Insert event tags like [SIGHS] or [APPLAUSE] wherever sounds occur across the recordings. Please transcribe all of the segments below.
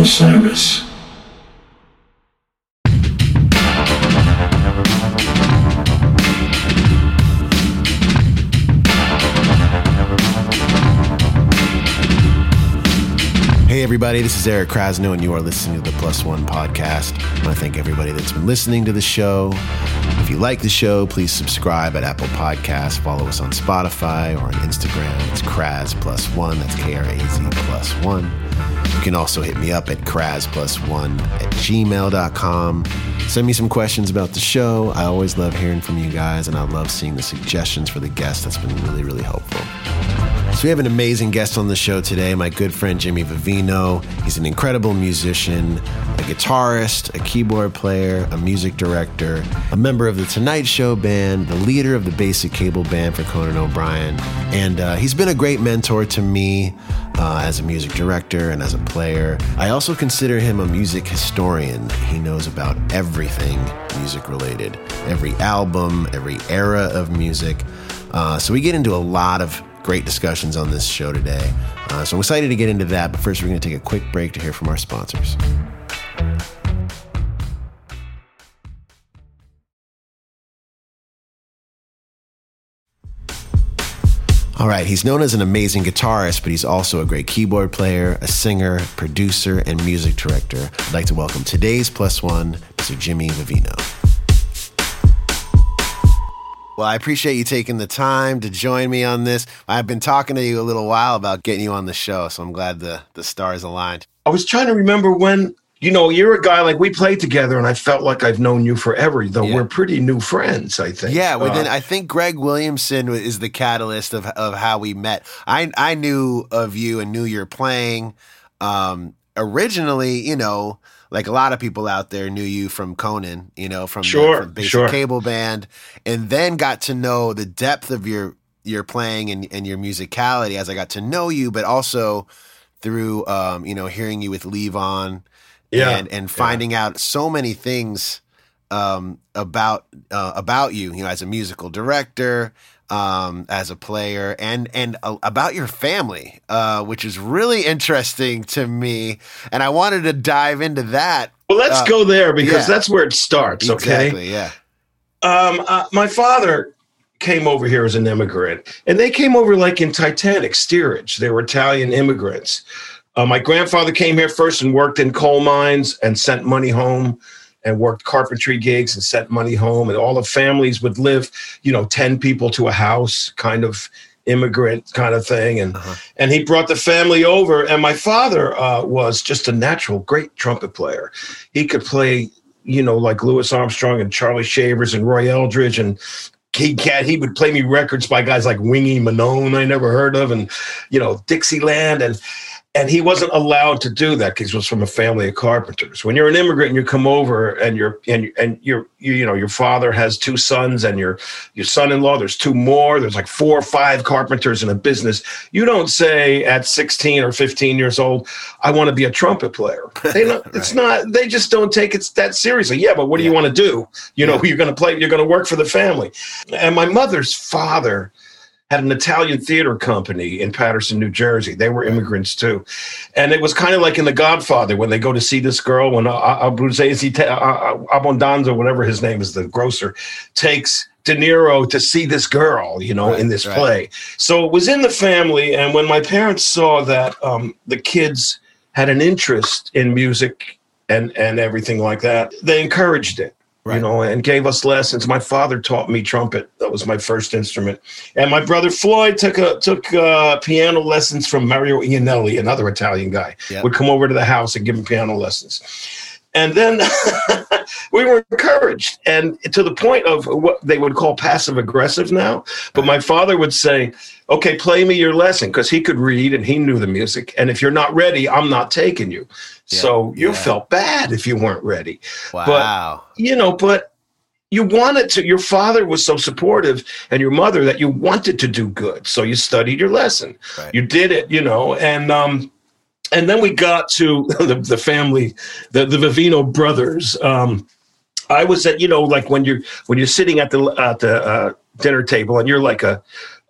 Osiris. Everybody, this is Eric Krasno, and you are listening to the Plus One podcast. I want to thank everybody that's been listening to the show. If you like the show, please subscribe at Apple Podcasts, follow us on Spotify or on Instagram. It's Kraz Plus One, that's K R A Z Plus One. You can also hit me up at Kraz Plus One at gmail.com. Send me some questions about the show. I always love hearing from you guys, and I love seeing the suggestions for the guests. That's been really, really helpful. So we have an amazing guest on the show today, my good friend Jimmy Vivino. He's an incredible musician, a guitarist, a keyboard player, a music director, a member of the Tonight Show band, the leader of the Basic Cable band for Conan O'Brien, and uh, he's been a great mentor to me uh, as a music director and as a player. I also consider him a music historian. He knows about everything music related, every album, every era of music. Uh, so we get into a lot of great discussions on this show today. Uh, so I'm excited to get into that. But first, we're going to take a quick break to hear from our sponsors. All right, he's known as an amazing guitarist, but he's also a great keyboard player, a singer, producer, and music director. I'd like to welcome today's plus one, Mr. Jimmy Vivino. Well, I appreciate you taking the time to join me on this. I've been talking to you a little while about getting you on the show, so I'm glad the, the stars aligned. I was trying to remember when, you know, you're a guy like we played together, and I felt like I've known you forever, though Yeah. we're pretty new friends, I think. Yeah, within Uh, I think Greg Williamson is the catalyst of of how we met. I I knew of you and knew you're playing. Um, originally, you know, like a lot of people out there knew you from Conan, you know, from the- from Basic sure. Cable Band, and then got to know the depth of your your playing and, and your musicality as I got to know you, but also through um, you know hearing you with Levon Yeah, and and finding out so many things um, about uh, about you, you know, as a musical director, um, as a player, and and uh, about your family, uh, which is really interesting to me. And I wanted to dive into that. well, let's uh, go there because yeah. that's where it starts, okay? Exactly. Yeah. Um, uh, my father came over here as an immigrant, and they came over like in Titanic steerage. They were Italian immigrants. Uh, my grandfather came here first and worked in coal mines and sent money home and worked carpentry gigs and sent money home. And all the families would live, you know, 10 people to a house kind of immigrant kind of thing. And, Uh-huh. and he brought the family over. And my father uh, was just a natural great trumpet player. He could play, you know, like Louis Armstrong and Charlie Shavers and Roy Eldridge and he cat he would play me records by guys like Wingy Manone I never heard of and you know Dixieland and and he wasn't allowed to do that because he was from a family of carpenters. When you're an immigrant and you come over and you're and and you're you, you know your father has two sons and your your son-in-law there's two more there's like four or five carpenters in a business. You don't say at 16 or 15 years old I want to be a trumpet player. They don't, [LAUGHS] It's not. They just don't take it that seriously. Yeah, but what do you want to do? You know, Yeah. you're going to play. You're going to work for the family. And my mother's father had an Italian theater company in Paterson, New Jersey. They were immigrants too, and it was kind of like in The Godfather when they go to see this girl when uh, Abruzzese, uh, uh, Abondanza, whatever his name is, the grocer, takes De Niro to see this girl, you know, Right, in this right. play. So it was in the family, and when my parents saw that um, the kids had an interest in music and and everything like that, they encouraged it Right. you know, and gave us lessons. My father taught me trumpet. That was my first instrument. And my brother Floyd took a, took uh, piano lessons from Mario Iannelli, another Italian guy. Yep. Would come over to the house and give him piano lessons. And then [LAUGHS] we were encouraged, and to the point of what they would call passive aggressive now. But my father would say, "Okay, play me your lesson," because he could read and he knew the music. And if you're not ready, I'm not taking you. Yeah, So you yeah. felt bad if you weren't ready Wow. you know, but you wanted to, your father was so supportive and your mother that you wanted to do good. So you studied your lesson. Right. You did it, you know, and, um, and then we got to [LAUGHS] the, the family, the, the Vivino brothers. Um, I was at, you know, like when you're, when you're sitting at the, at the, uh, dinner table and you're like a,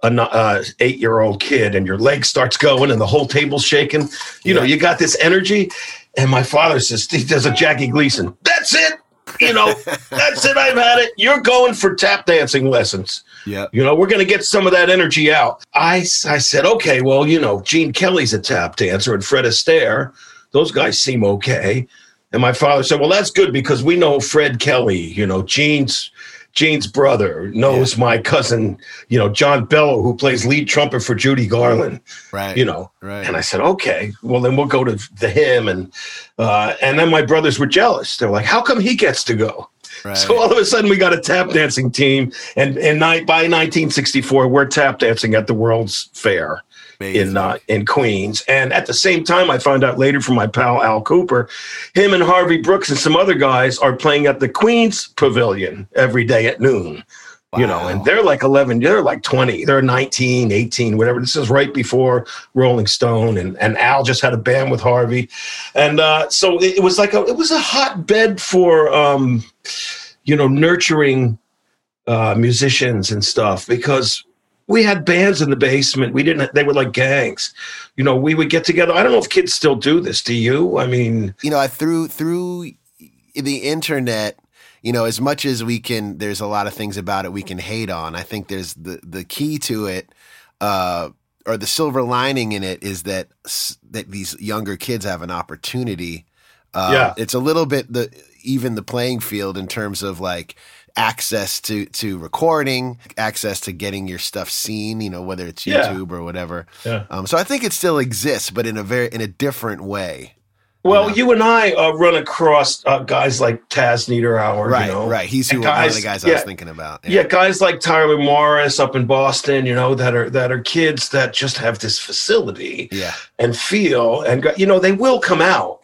a no- uh, eight year old kid and your leg starts going and the whole table's shaking, you know, you got this energy. And my father says, he does a Jackie Gleason. That's it. You know, [LAUGHS] that's it. I've had it. You're going for tap dancing lessons. Yeah. You know, we're going to get some of that energy out. I, I said, okay, well, you know, Gene Kelly's a tap dancer and Fred Astaire. Those guys seem okay. And my father said, well, that's good because we know Fred Kelly, you know, Gene's Gene's brother knows yeah. my cousin, you know, John Bello, who plays lead trumpet for Judy Garland. Right. You know. Right. And I said, okay, well then we'll go to the him. And uh, and then my brothers were jealous. They're like, how come he gets to go? Right. So all of a sudden we got a tap dancing team, and and by 1964 we're tap dancing at the World's Fair. Amazing. in uh, in Queens. And at the same time, I found out later from my pal Al Kooper, him and Harvey Brooks and some other guys are playing at the Queens Pavilion every day at noon. Wow. You know, and they're like 11, they're like 20, they're 19, 18, whatever. This is right before Rolling Stone, and, and Al just had a band with Harvey. And uh, so it, it was like a, it was a hotbed for, um, you know, nurturing uh, musicians and stuff because we had bands in the basement. We didn't. They were like gangs. You know, we would get together. I don't know if kids still do this. Do you? I mean, you know, I through through the internet. You know, as much as we can, there's a lot of things about it we can hate on. I think there's the the key to it, uh, or the silver lining in it is that that these younger kids have an opportunity. Uh, yeah, it's a little bit the even the playing field in terms of like access to to recording, access to getting your stuff seen, you know, whether it's YouTube yeah. or whatever. Yeah. Um, so I think it still exists, but in a very in a different way. Well, you, know? you and I uh, run across uh, guys like Taz Niederauer, right? You know? Right, he's who, guys, one of the guys yeah, I was thinking about. Yeah. yeah, guys like Tyler Morris up in Boston, you know, that are that are kids that just have this facility, yeah, and feel, and you know, they will come out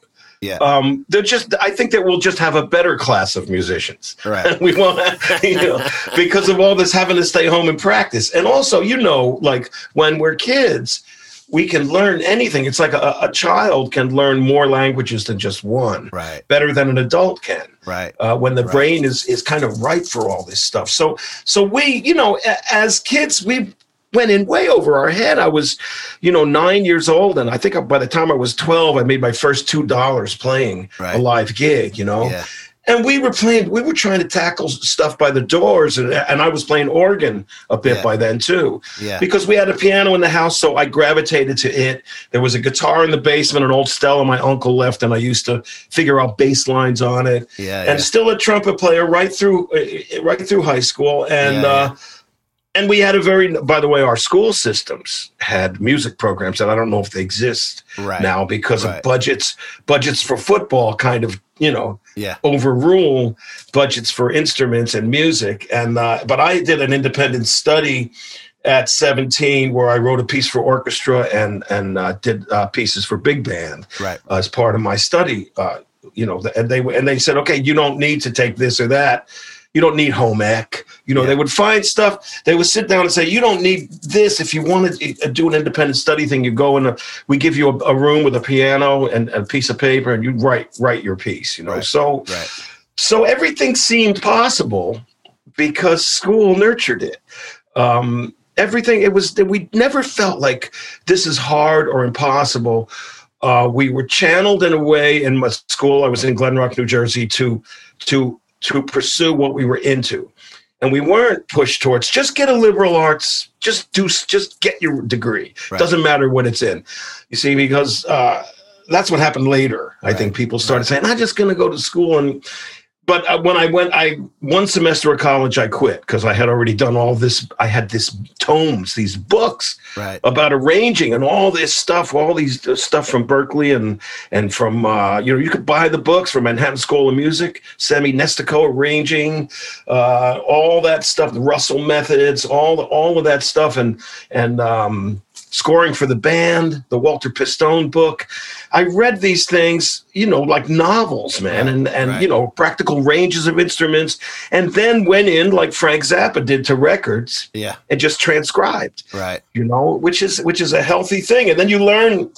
yeah. Um, they're just, I think that we'll just have a better class of musicians. Right. [LAUGHS] we won't, you [LAUGHS] know, because of all this having to stay home and practice. And also, you know, like when we're kids, we can learn anything. It's like a, a child can learn more languages than just one. Right. Better than an adult can. Right. Uh, when the right. brain is is kind of ripe for all this stuff. So so we, you know, as kids, we went in way over our head. I was, you know, nine years old, and I think by the time I was twelve, I made my first two dollars playing right. a live gig. You know. Yeah. And we were playing, we were trying to tackle stuff by the doors, and, and I was playing organ a bit yeah. by then too. Yeah. Because we had a piano in the house, so I gravitated to it. There was a guitar in the basement, an old Stella my uncle left, and I used to figure out bass lines on it. Yeah. And yeah. still a trumpet player right through, uh, right through high school, and. Uh, and we had a very by the way our school systems had music programs that i don't know if they exist right. now because right. of budgets budgets for football kind of you know yeah overrule budgets for instruments and music and uh, but i did an independent study at 17 where i wrote a piece for orchestra and and uh, did uh, pieces for big band right as part of my study uh, you know and they and they said okay you don't need to take this or that you don't need home ec. You know, yeah. they would find stuff. They would sit down and say, you don't need this. If you want to uh, do an independent study thing, you go in. A, we give you a, a room with a piano and a piece of paper, and you write write your piece. You know, right. so right. so everything seemed possible because school nurtured it. Um, everything it was that we never felt like this is hard or impossible. Uh, we were channeled in a way in my school. I was in Glen Rock, New Jersey, to to to pursue what we were into. And we weren't pushed towards just get a liberal arts, just do, just get your degree. Right. Doesn't matter what it's in. You see, because uh, that's what happened later. Right. I think people started right. saying, I'm just going to go to school and but uh, when I went, I one semester of college, I quit because I had already done all this. I had this tomes, these books right. about arranging and all this stuff, all these uh, stuff from Berklee and and from uh, you know you could buy the books from Manhattan School of Music, Sammy Nestico arranging, uh, all that stuff, the Russell methods, all all of that stuff, and and um, scoring for the band, the Walter Pistone book. I read these things, you know, like novels, man, and and right. you know, practical ranges of instruments, and then went in like Frank Zappa did to records, yeah, and just transcribed, right, you know, which is which is a healthy thing, and then you learn.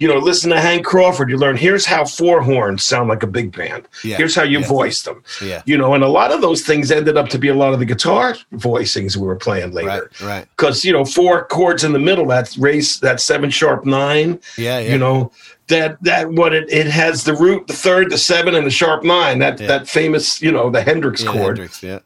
You know, listen to Hank Crawford. You learn here's how four horns sound like a big band. Yeah, Here's how you yeah. voice them. Yeah. You know, and a lot of those things ended up to be a lot of the guitar voicings we were playing later. Right. Because you know, four chords in the middle, that race, that seven sharp nine, Yeah. Yeah. you know that that what it, it has the root the third the seven and the sharp nine that that famous you know the hendrix chord Hendrix, yeah.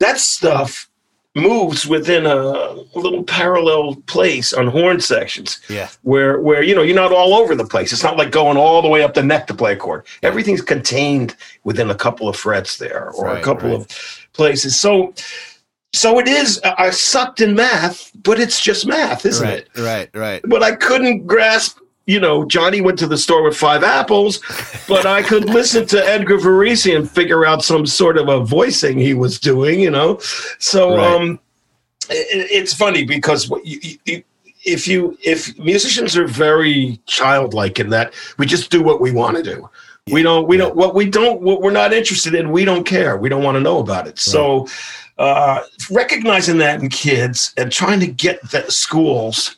that stuff moves within a little parallel place on horn sections Yeah. where where you know you're not all over the place it's not like going all the way up the neck to play a chord everything's contained within a couple of frets there or Right, a couple right. of places so so it is i I sucked in math but it's just math isn't right. it Right. Right. but I couldn't grasp. You know, Johnny went to the store with five apples, but I could [LAUGHS] listen to Edgar Varese and figure out some sort of a voicing he was doing. You know, so Right. um, it, it's funny because what you, you, if you if musicians are very childlike in that we just do what we want to do. We don't. We Yeah. don't. What we don't. What we're not interested in. We don't care. We don't want to know about it. So, uh, recognizing that in kids and trying to get the schools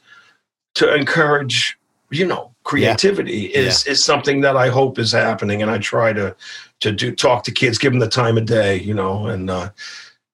to encourage, you know, creativity is is something that I hope is happening, and I try to to do talk to kids, give them the time of day, you know, and uh,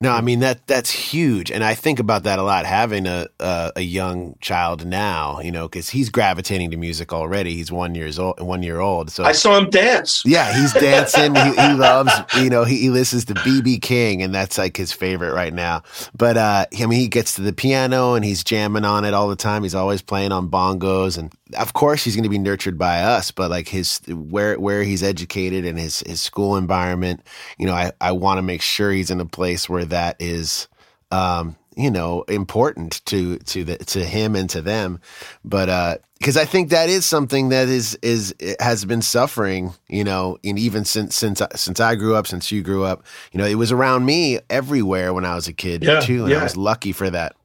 No, I mean that that's huge, and I think about that a lot. Having a a, a young child now, you know, because he's gravitating to music already. He's one years old, one year old. So I saw him dance. yeah, he's dancing. he, he [LAUGHS] loves, you know, he, he listens to BB King, and that's like his favorite right now. But uh, I mean, he gets to the piano and he's jamming on it all the time. He's always playing on bongos, and of course, he's going to be nurtured by us. But like his where where he's educated and his his school environment, you know, I I want to make sure he's in a place where that is. Um, you know, important to to the to him and to them, but because I think that is something that is is has been suffering, you know, and even since since since I grew up, since you grew up, you know, it was around me everywhere when I was a kid Yeah, too, and yeah. I was lucky for that.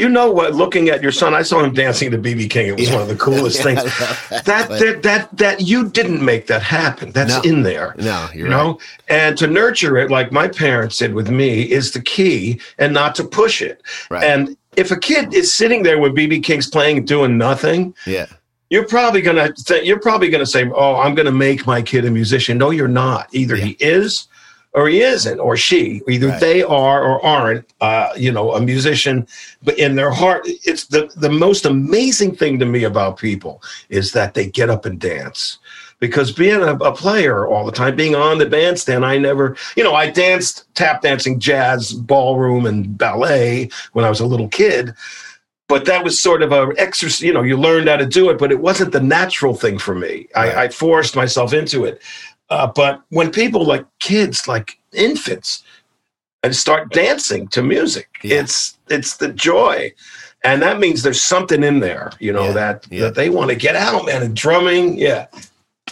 You know what? Looking at your son, I saw him dancing to BB King. It was Yeah. one of the coolest [LAUGHS] things. [LAUGHS] That. That that that you didn't make that happen. That's No. in there. no, you're you know and to nurture it like my parents did with me is the key and not to push it right, right. and if a kid is sitting there with bb king's playing doing nothing yeah, you're probably gonna th- you're probably gonna say oh i'm gonna make my kid a musician no you're not either Yeah. he is or he isn't or she either Right. they are or aren't uh, you know a musician but in their heart it's the the most amazing thing to me about people is that they get up and dance because being a, a player all the time being on the bandstand i never you know i danced tap dancing jazz ballroom and ballet when i was a little kid but that was sort of a exercise you know you learned how to do it but it wasn't the natural thing for me Right. I, I forced myself into it uh, but when people like kids like infants and start dancing to music Yeah. it's it's the joy and that means there's something in there you know Yeah, that yeah. that they want to get out man and drumming yeah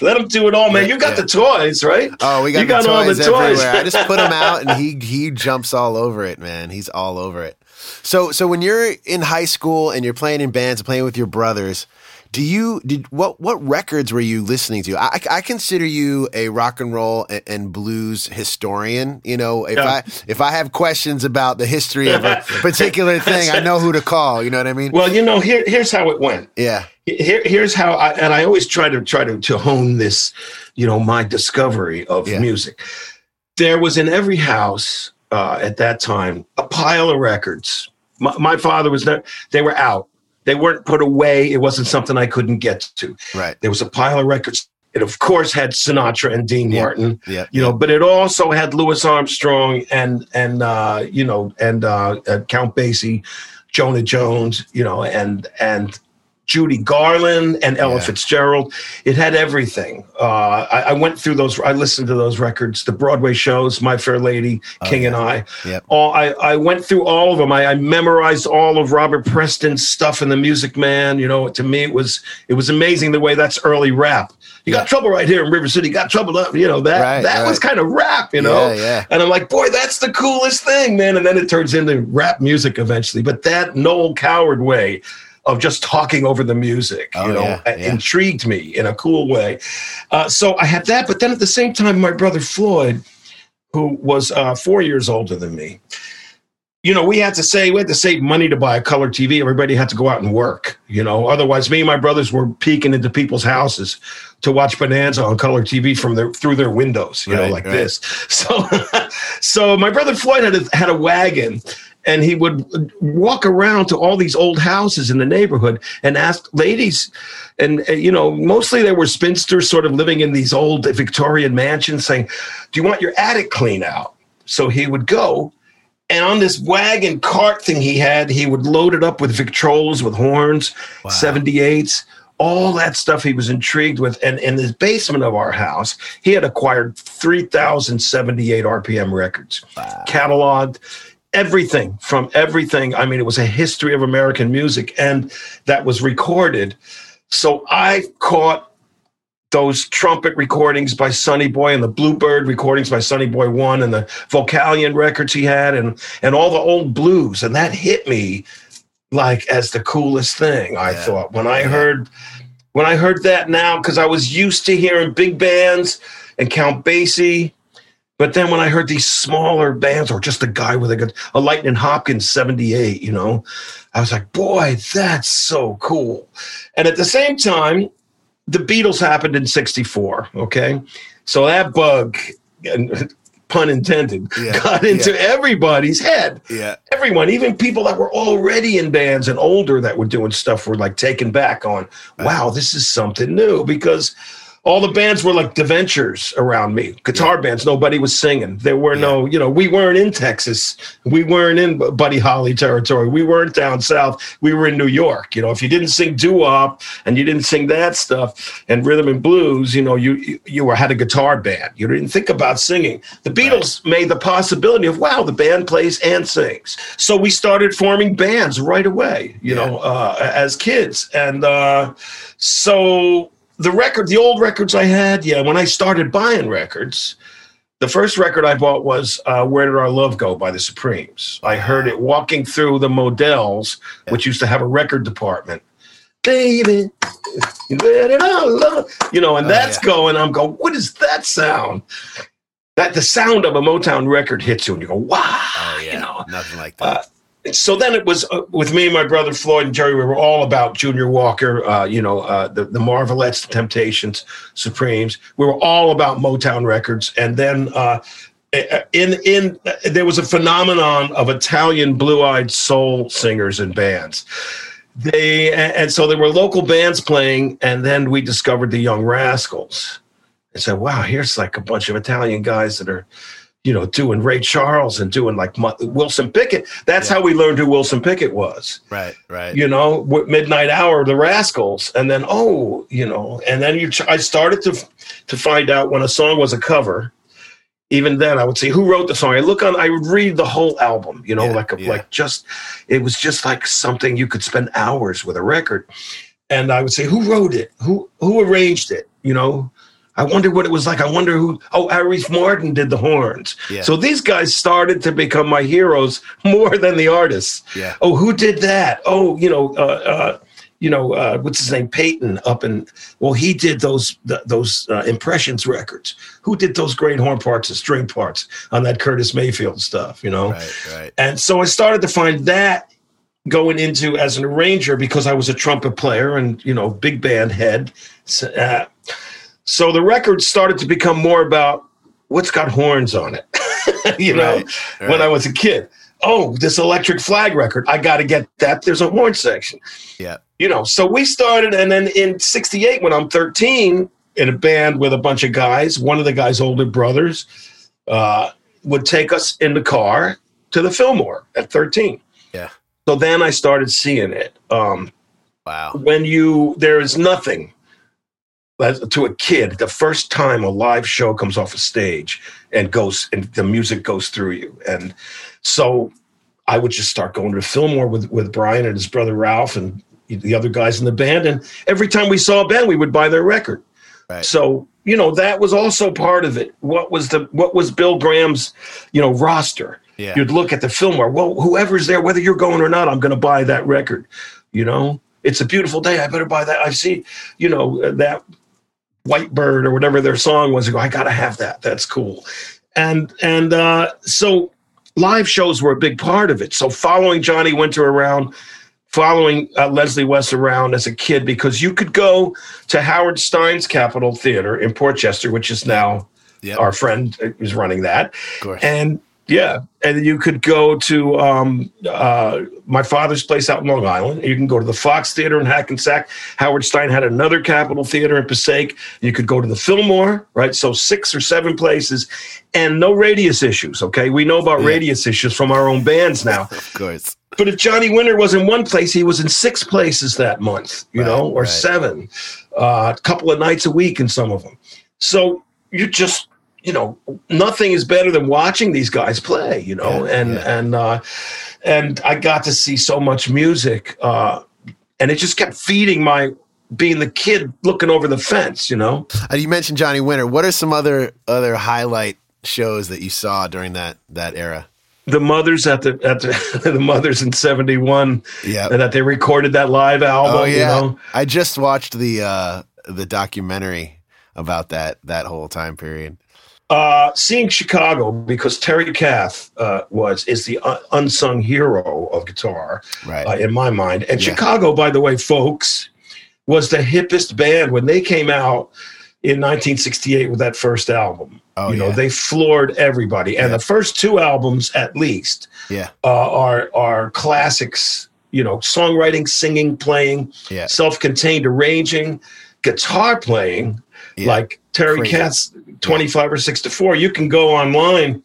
let them do it all man you got the toys right Oh, we got, You got all the toys toys. everywhere. I just put him out, and [LAUGHS] he he jumps all over it, man. He's all over it. So so when you're in high school and you're playing in bands, playing with your brothers, do you did what what records were you listening to? I, I consider you a rock and roll and, and blues historian. You know, if Yeah. I if I have questions about the history of a [LAUGHS] particular thing, I know who to call. You know what I mean? well you know here here's how it went Yeah, here, here's how I and I always try to try to, to hone this, you know, my discovery of Yeah. music. There was in every house uh, at that time a pile of records. My, my father was there; they were out. They weren't put away. It wasn't something I couldn't get to. right. There was a pile of records. It of course had Sinatra and Dean Yeah. Martin, Yeah, you know, but it also had Louis Armstrong and and uh, you know and uh, uh, Count Basie, Jonah Jones, you know, and and Judy Garland and Ella Yeah. Fitzgerald. It had everything. Uh, I, I went through those. I listened to those records, the Broadway shows, My Fair Lady, Oh, King yeah. and I. Yep. All I, I went through all of them. I, I memorized all of Robert Preston's stuff in the Music Man. You know, to me it was it was amazing the way that's early rap. You Yeah. got trouble right here in River City. Got trouble up. You know that Right, that was kind of rap. You know. yeah. And I'm like, boy, that's the coolest thing, man. And then it turns into rap music eventually. But that Noel Coward way of just talking over the music, Oh, you know, yeah, yeah. intrigued me in a cool way. Uh, so I had that. But then at the same time, my brother Floyd, who was uh, four years older than me, you know, we had to say we had to save money to buy a color TV. Everybody had to go out and work, you know. Otherwise, me and my brothers were peeking into people's houses to watch Bonanza on color TV from their through their windows, you right, know, like right. this. [LAUGHS] So, so my brother Floyd had a, had a wagon, and he would walk around to all these old houses in the neighborhood and ask ladies, and uh, you know, mostly they were spinsters, sort of living in these old Victorian mansions, saying, "Do you want your attic clean out?" So he would go and on this wagon cart thing he had, he would load it up with Victrolas with horns, wow. 78s, all that stuff he was intrigued with. And in the basement of our house, he had acquired 3,078 RPM records, wow. cataloged everything from everything. I mean, it was a history of American music, and that was recorded. So I caught those trumpet recordings by Sonny Boy and the Bluebird recordings by Sonny Boy One and the Vocalion records he had and and all the old blues and that hit me like as the coolest thing I yeah. thought when I heard when I heard that now because I was used to hearing big bands and Count Basie but then when I heard these smaller bands or just a guy with a a Lightning Hopkins 78 you know I was like boy that's so cool and at the same time the Beatles happened in 64, okay? So that bug, [LAUGHS] pun intended, yeah, got into yeah. everybody's head. Yeah. Everyone, even people that were already in bands and older that were doing stuff were like taken back on, wow, this is something new because – all the bands were like ventures around me. Guitar yeah. bands nobody was singing. There were yeah. no you know we weren't in texas. We weren't in buddy holly territory. We weren't down south. We were in new york. You know if you didn't sing doo-wop and you didn't sing that stuff and rhythm and blues you know you you were had a guitar band. You didn't think about singing. The beatles right. made the possibility of wow the band plays and sings. So we started forming bands right away you yeah. know uh, as kids. And uh, so the record, the old records I had, yeah, when I started buying records, the first record I bought was uh, Where Did Our Love Go by the Supremes. I heard it walking through the Models, which used to have a record department. Baby, where did our love? You know, and oh, that's yeah. going, I'm going, what is that sound? That the sound of a Motown record hits you and you go, wow. Oh, yeah. You know, nothing like that. Uh, so then it was uh, with me and my brother Floyd and Jerry. We were all about Junior Walker, uh, you know, uh, the the Marvelettes, the Temptations, Supremes. We were all about Motown records, and then uh, in in there was a phenomenon of Italian blue-eyed soul singers and bands. They and so there were local bands playing, and then we discovered the Young Rascals, and said, "Wow, here's like a bunch of Italian guys that are." You know, doing Ray Charles and doing like Wilson Pickett. That's yeah. how we learned who Wilson Pickett was. Right, right. You know, Midnight Hour, the Rascals, and then oh, you know, and then you. I started to to find out when a song was a cover. Even then, I would say, "Who wrote the song?" I look on. I would read the whole album. You know, yeah, like a, yeah. like just. It was just like something you could spend hours with a record, and I would say, "Who wrote it? Who who arranged it?" You know, I wonder what it was like. I wonder who. Oh, Arif Mardin did the horns. Yeah. So these guys started to become my heroes more than the artists. Yeah. Oh, who did that? Oh, you know, uh, uh, you know, uh, what's his name? Peyton up in. Well, he did those th- those uh, impressions records. Who did those great horn parts and string parts on that Curtis Mayfield stuff? You know. Right. Right. And so I started to find that going into as an arranger because I was a trumpet player and you know big band head. So, uh, so the record started to become more about what's got horns on it. [LAUGHS] you know, right, right. when I was a kid. Oh, this electric flag record. I got to get that. There's a horn section. Yeah. You know, so we started, and then in 68, when I'm 13, in a band with a bunch of guys, one of the guys' older brothers uh, would take us in the car to the Fillmore at 13. Yeah. So then I started seeing it. Um, wow. When you, there is nothing to a kid the first time a live show comes off a stage and goes and the music goes through you and so i would just start going to fillmore with with brian and his brother ralph and the other guys in the band and every time we saw a band we would buy their record right. so you know that was also part of it what was the what was bill graham's you know roster yeah. you'd look at the fillmore well whoever's there whether you're going or not i'm going to buy that record you know it's a beautiful day. I better buy that. I see, you know, that Whitebird or whatever their song was. I go, I gotta have that. That's cool. And and uh, so live shows were a big part of it. So following Johnny Winter around, following uh, Leslie West around as a kid, because you could go to Howard Stein's Capitol Theater in Portchester, which is now Yep. our friend is running that, and yeah, and you could go to um, uh, my father's place out in Long Island. You can go to the Fox Theater in Hackensack. Howard Stein had another Capitol Theater in Passaic. You could go to the Fillmore, right? So six or seven places, and no radius issues. Okay, we know about Yeah. radius issues from our own bands now. [LAUGHS] of course. But if Johnny Winter was in one place, he was in six places that month, you Right, know, or right. seven, uh, a couple of nights a week in some of them. So you just, you know, nothing is better than watching these guys play, you know, Yeah, and yeah. and uh, and I got to see so much music, uh, and it just kept feeding my being the kid looking over the fence, you know. Uh, you mentioned Johnny Winter. What are some other other highlight shows that you saw during that that era? The mothers at the at the, [LAUGHS] the mothers in '71 Yeah. that they recorded that live album. Oh yeah. you know? I just watched the uh the documentary about that that whole time period. Uh, seeing Chicago because Terry Kath uh, was is the un- unsung hero of guitar Right. uh, in my mind. And Yeah. Chicago, by the way, folks, was the hippest band when they came out in 1968 with that first album. oh you know, yeah. they floored everybody, and Yeah. the first two albums, at least, yeah. uh, are are classics. You know, songwriting, singing, playing, Yeah. self-contained arranging, guitar playing Yeah. like Terry Crazy. Kath 25 or 6 to 4 you can go online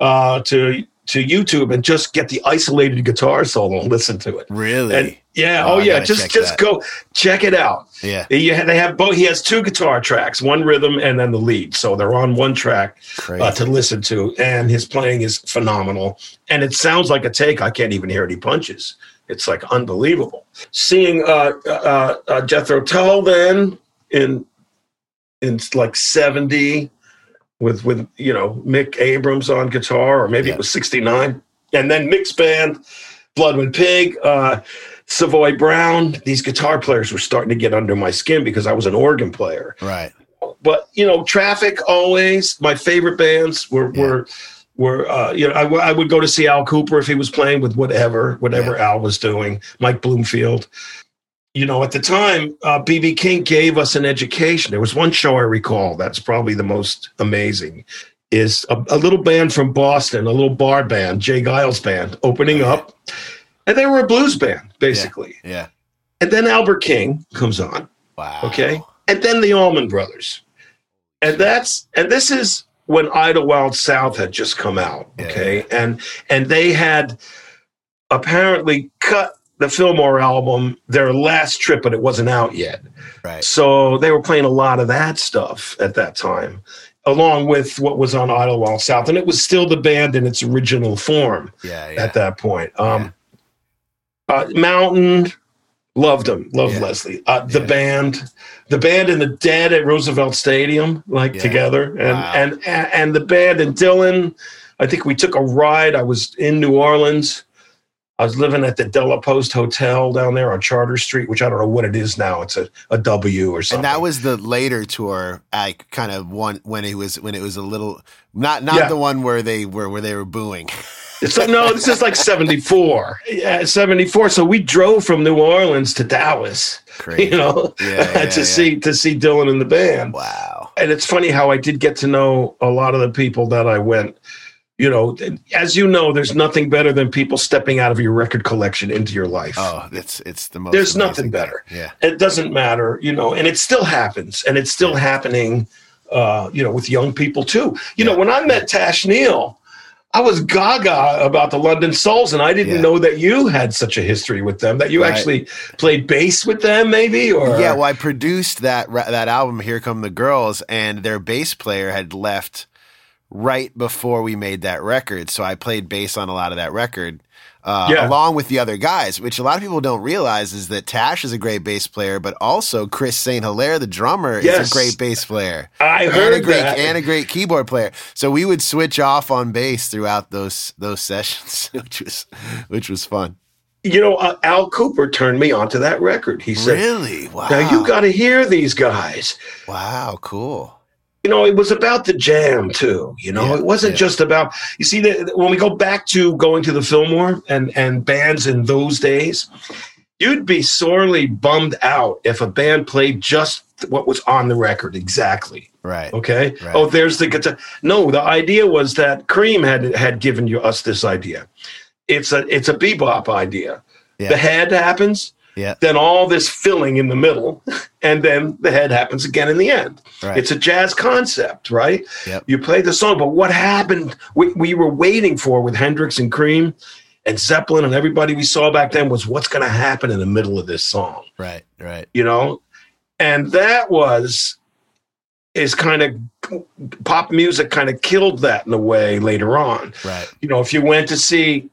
uh, to to YouTube and just get the isolated guitar solo and listen to it really. and yeah Oh, oh, yeah just just that. go check it out yeah. you ha- they have both he has two guitar tracks one rhythm and then the lead so they're on one track uh, to listen to and his playing is phenomenal and it sounds like a take i can't even hear any punches it's like unbelievable seeing uh, uh, uh, jethro tull then in in like 70 with with you know mick abrahams on guitar or maybe Yeah. it was 69 and then mixed band blodwyn pig uh savoy brown these guitar players were starting to get under my skin because i was an organ player right. but you know, traffic always. My favorite bands were Yeah. were were uh, you know I, w- I would go to see Al Kooper if he was playing with whatever whatever Al was doing. Mike Bloomfield. You know, at the time, uh, BB King gave us an education. There was one show I recall that's probably the most amazing. Is a, a little band from Boston, a little bar band, J. Geils band, opening Okay. up, and they were a blues band basically. Yeah. And then Albert King comes on, Wow. Okay. and then the Allman Brothers, and that's and this is when Idlewild South had just come out. Yeah, Okay, and and they had apparently cut the Fillmore album their last trip, but it wasn't out yet. Right. So they were playing a lot of that stuff at that time, along with what was on Idlewild South, and it was still the band in its original form Yeah. Yeah. at that point. Um, uh, Mountain, loved them, loved Yeah. Leslie. Uh, the Yeah. band, the band and the Dead at Roosevelt Stadium, like Yeah. together, and, Wow. and and and the band and Dylan. I think we took a ride. I was in New Orleans. I was living at the de la Poste Hotel down there on Chartres Street, which I don't know what it is now. It's a, a W or something. and that was the later tour, I kind of one when it was when it was a little not not Yeah. the one where they were where they were booing. So no, this is like seventy four. [LAUGHS] Yeah, seventy four. So we drove from New Orleans to Dallas. [LAUGHS] Crazy. You know, Yeah, [LAUGHS] yeah, to yeah. see to see Dylan and the band. Wow. and it's funny how I did get to know a lot of the people that I went. You know, as you know, there's nothing better than people stepping out of your record collection into your life. Oh, it's it's the most. There's nothing better. Yeah. It doesn't matter, you know, and it still happens, and it's still happening. Uh, you know, with young people too. You know, when I met Tash Neal, I was gaga about the London Souls, and I didn't Yeah. know that you had such a history with them. That you Right. actually played bass with them, maybe, or Yeah, well, I produced that that album, "Here Come the Girls," and their bass player had left right before we made that record, so I played bass on a lot of that record, uh, Yeah. along with the other guys. Which a lot of people don't realize is that Tash is a great bass player, but also Chris Saint Hilaire, the drummer, is a great bass player. I and a great that. and a great keyboard player. So we would switch off on bass throughout those those sessions, [LAUGHS] which was which was fun. you know, uh, Al Kooper turned me onto that record. He said, really? Wow. Now you got to hear these guys. wow, cool. You know, it was about the jam too. You know, Yeah, it wasn't yeah. just about. You see, the, when we go back to going to the Fillmore and and bands in those days, you'd be sorely bummed out if a band played just what was on the record exactly. Right. Okay. Right. Oh, there's the guitar. No, the idea was that Cream had had given you us this idea. It's a it's a bebop idea. Yeah. The head happens, Yeah. then all this filling in the middle, and then the head happens again in the end. Right. It's a jazz concept, right? Yep. You play the song, but what happened? We, we were waiting for with Hendrix and Cream and Zeppelin and everybody we saw back then was what's going to happen in the middle of this song right. Right. you know and that was is kind of pop music kind of killed that in a way later on Right. you know if you went to see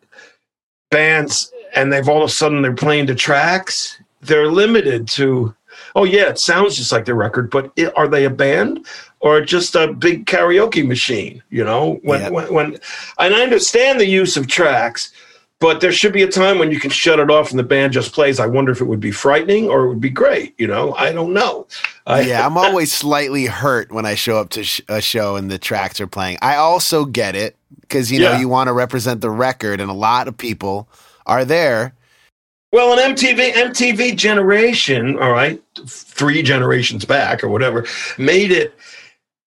bands and they've all of a sudden they're playing the tracks they're limited to oh yeah it sounds just like the record but it, are they a band or just a big karaoke machine you know when, Yeah. when when and i understand the use of tracks but there should be a time when you can shut it off and the band just plays i wonder if it would be frightening or it would be great you know i don't know I, yeah, I'm [LAUGHS] always slightly hurt when I show up to sh- a show and the tracks are playing. I also get it because you know Yeah. you want to represent the record, and a lot of people are there. Well, an MTV MTV generation, all right, three generations back or whatever, made it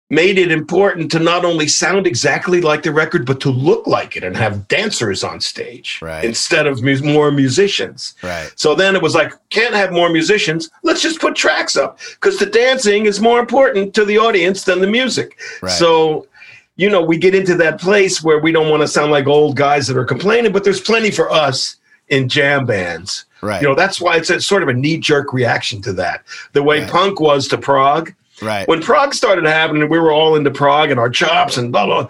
made it important to not only sound exactly like the record, but to look like it and have dancers on stage Right. instead of mu- more musicians. Right. So then it was like, can't have more musicians. Let's just put tracks up because the dancing is more important to the audience than the music. Right. So, you know, we get into that place where we don't want to sound like old guys that are complaining, but there's plenty for us in jam bands. Right. You know, that's why it's a sort of a knee jerk reaction to that. The way Right. punk was to prog. right. When prog started happening, we were all into prog and our chops and blah, blah.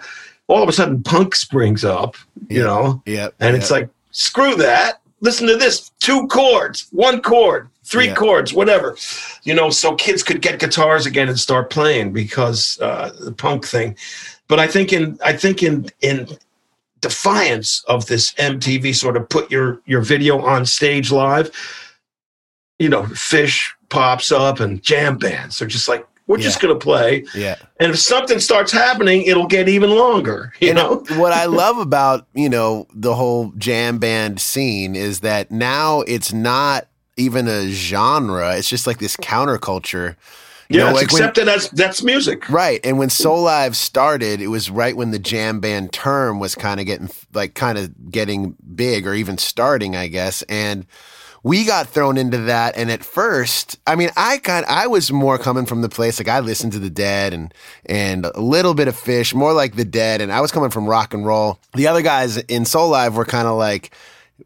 All of a sudden, punk springs up, you Yeah. know, Yep. and it's like, screw that. Listen to this two chords, one chord, three Yeah. chords, whatever. You know, so kids could get guitars again and start playing because uh, the punk thing. But I think in I think in in defiance of this MTV sort of put your your video on stage live, you know, Phish pops up and jam bands. They're just like, we're just gonna play. yeah. And if something starts happening, it'll get even longer. [LAUGHS] You And know? [LAUGHS] what I love about you know the whole jam band scene is that now it's not even a genre; it's just like this counterculture. You Yeah, know, it's like when- accepted as that's music. Right. And when Soulive started, it was right when the jam band term was kind of getting like kind of getting big or even starting, I guess. And we got thrown into that. And at first, I mean, I got I was more coming from the place like I listened to the Dead and and a little bit of Phish, more like the Dead, and I was coming from rock and roll. The other guys in Soulive were kind of like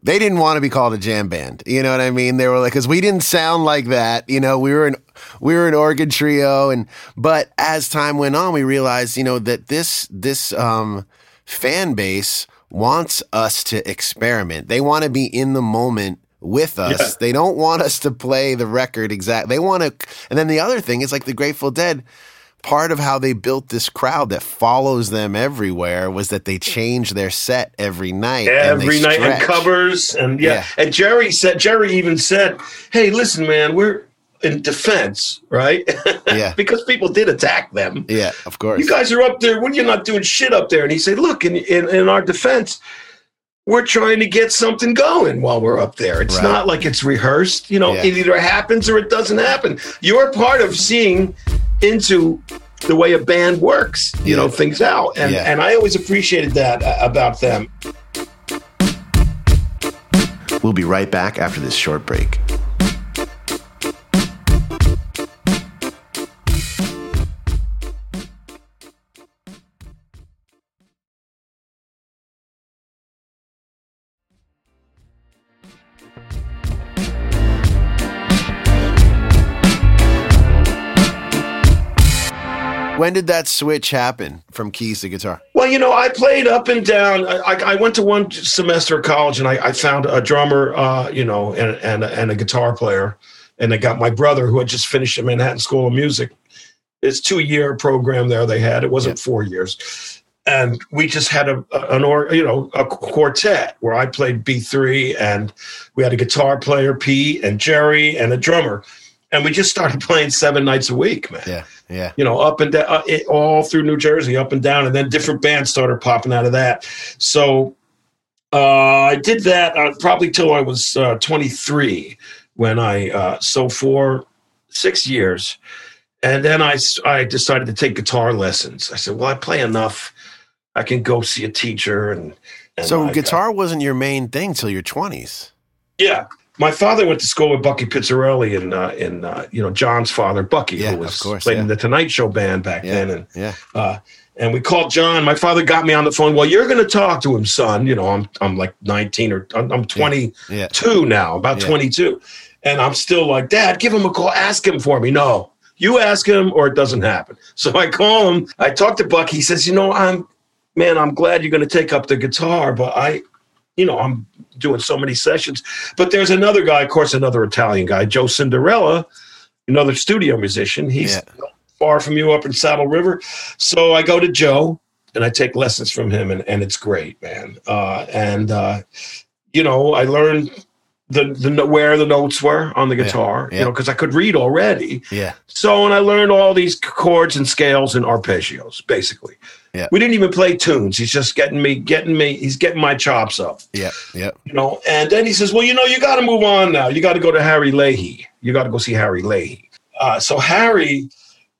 they didn't want to be called a jam band. You know what I mean? They were like, because we didn't sound like that. You know, we were an we were an organ trio, and but as time went on, we realized, you know, that this this um, fan base wants us to experiment. They want to be in the moment with us. Yeah. They don't want us to play the record exact. They want to. And then the other thing is like the Grateful Dead part of how they built this crowd that follows them everywhere was that they change their set every night. and every night and covers and yeah. Yeah. and jerry said jerry even said hey listen man we're in defense right [LAUGHS] Yeah. because people did attack them Yeah, of course. you guys are up there when you're not doing shit up there and he said look in, in, in our defense we're trying to get something going while we're up there it's Right. not like it's rehearsed you know Yeah. it either happens or it doesn't happen you're part of seeing into the way a band works you know things out and Yeah. and i always appreciated that uh, about them We'll be right back after this short break. When did that switch happen from keys to guitar? Well, you know, I played up and down. I, I went to one semester of college, and I, I found a drummer, uh, you know, and, and and a guitar player, and I got my brother who had just finished at Manhattan School of Music. It's two year program there they had. It wasn't four years, and we just had a an or you know a quartet where I played B three, and we had a guitar player P and Jerry and a drummer, and we just started [LAUGHS] playing seven nights a week, man. Yeah, yeah. You know, up and down, uh, it, all through New Jersey, up and down, and then different bands started popping out of that. So uh, I did that uh, probably till I was uh, 23 when I uh, so for six years, and then I I decided to take guitar lessons. I said, well, I play enough, I can go see a teacher and. and So I- guitar wasn't your main thing till your twenties. Yeah. My father went to school with Bucky Pizzarelli and uh, in uh, you know John's father Bucky, Yeah, who was course, played yeah. in the Tonight Show band back Yeah, then, and yeah, uh, and we called John. My father got me on the phone. Well, you're going to talk to him, son. You know, I'm I'm like 19 or I'm, I'm 22 yeah. now, about Yeah. 22, and I'm still like, Dad, give him a call, ask him for me. No, you ask him, or it doesn't happen. [LAUGHS] So I call him. I talk to Bucky. He says, you know, I'm man, I'm glad you're going to take up the guitar, but I, you know, I'm doing so many sessions. But there's another guy, of course, another Italian guy, Joe Cinderella, another studio musician. He's Yeah. far from you up in Saddle River. So I go to Joe and I take lessons from him, and, and it's great, man. Uh, and uh, you know, I learned the the where the notes were on the Yeah, guitar, yeah. you know, because I could read already. Yeah. So, and I learned all these chords and scales and arpeggios, basically. Yeah. We didn't even play tunes. He's just getting me, getting me, he's getting my chops up, Yeah. Yeah. you know. And then he says, Well, you know, you got to move on now. You got to go to Harry Leahy. You got to go see Harry Leahy. Uh, so, Harry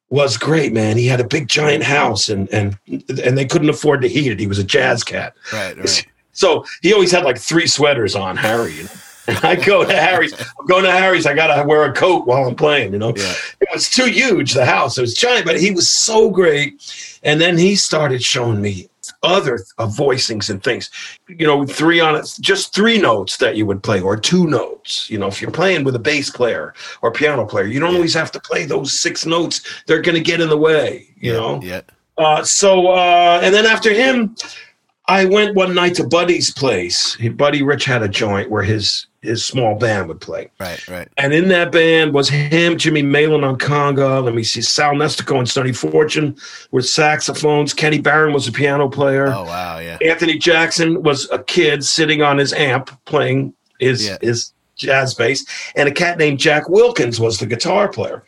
was great, man. He had a big giant house and, and, and they couldn't afford to heat it. He was a jazz cat. Right. [LAUGHS] Right. So he always had like three sweaters on, Harry. You know? And [LAUGHS] I go to Harry's. I'm going to Harry's. I gotta wear a coat while I'm playing. You know, Yeah. it was too huge. The house it was giant, but he was so great. And then he started showing me other uh, voicings and things. You know, three on it, just three notes that you would play, or two notes. You know, if you're playing with a bass player or piano player, you don't always have to play those six notes. They're going to get in the way. You know. Yeah. Uh, so, uh, and then after him, I went one night to Buddy's place. Buddy Rich had a joint where his his small band would play, Right. Right. and in that band was him, Jimmy Malin on conga. Let me see, Sal Nistico and Sonny Fortune with saxophones. Kenny Barron was a piano player. Oh wow. Yeah. Anthony Jackson was a kid sitting on his amp playing his Yeah. his jazz bass, and a cat named Jack Wilkins was the guitar player.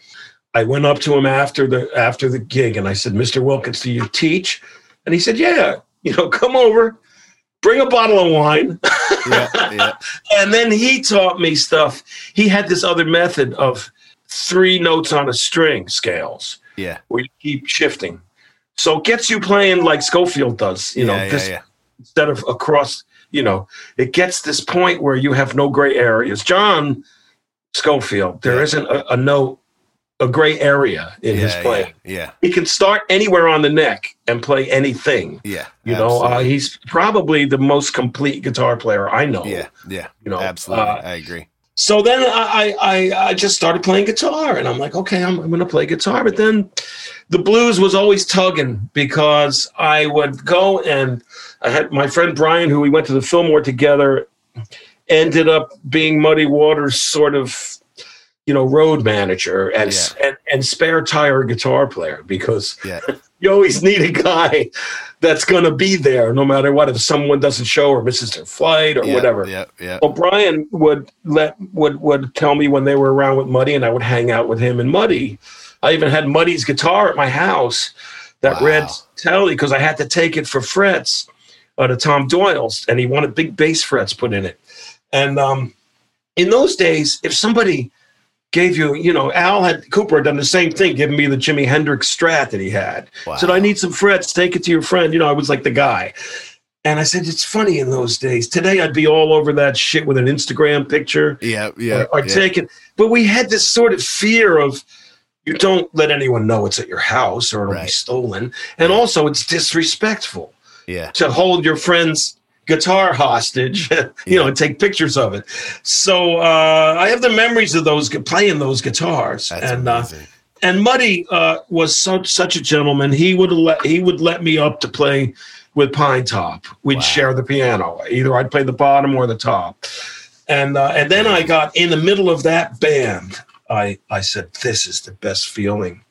I went up to him after the after the gig and I said, "Mr. Wilkins, do you teach?" And he said, "Yeah, you know, come over, bring a bottle of wine." [LAUGHS] Yeah. Yeah. and then he taught me stuff. He had this other method of three notes on a string scales Yeah. where you keep shifting. So it gets you playing like Scofield does, you know, yeah, this yeah, yeah. instead of across, you know, it gets this point where you have no gray areas. John Scofield, there not a, a no a gray area in his Yeah, playing. Yeah. He can start anywhere on the neck and play anything. Yeah. You know, uh, he's probably the most complete guitar player I know. yeah. Yeah. you know, Absolutely. uh, I agree. so then I, I I just started playing guitar, and I'm like, okay, I'm, I'm going to play guitar. But then the blues was always tugging because I would go and I had my friend Brian, who we went to the Fillmore together, ended up being Muddy Waters' sort of you know road manager and and, and spare tire guitar player because Yeah. [LAUGHS] you always need a guy that's going to be there no matter what if someone doesn't show or misses their flight or yeah, whatever Yeah. Yeah. well, Brian would let would would tell me when they were around with Muddy, and I would hang out with him and Muddy. I even had Muddy's guitar at my house, that Wow. red Telly, because I had to take it for frets uh, to Tom Doyle's, and he wanted big bass frets put in it. And um, in those days, if somebody gave you, you know, Al had Kooper had done the same thing, giving me the Jimi Hendrix Strat that he had. Wow. Said, I need some frets, take it to your friend. You know, I was like the guy. And I said, it's funny in those days. Today, I'd be all over that shit with an Instagram picture Yeah. Yeah. or, or yeah. taking. But we had this sort of fear of you don't let anyone know it's at your house or it'll be stolen. And also, it's disrespectful Yeah. to hold your friend's guitar hostage, [LAUGHS] you know, and take pictures of it. So uh, I have the memories of those playing those guitars, That's and uh, and Muddy uh, was such such a gentleman. He would let he would let me up to play with Pinetop. We'd Wow. share the piano. Either I'd play the bottom or the top. And uh, and then I got in the middle of that band. I I said, "This is the best feeling."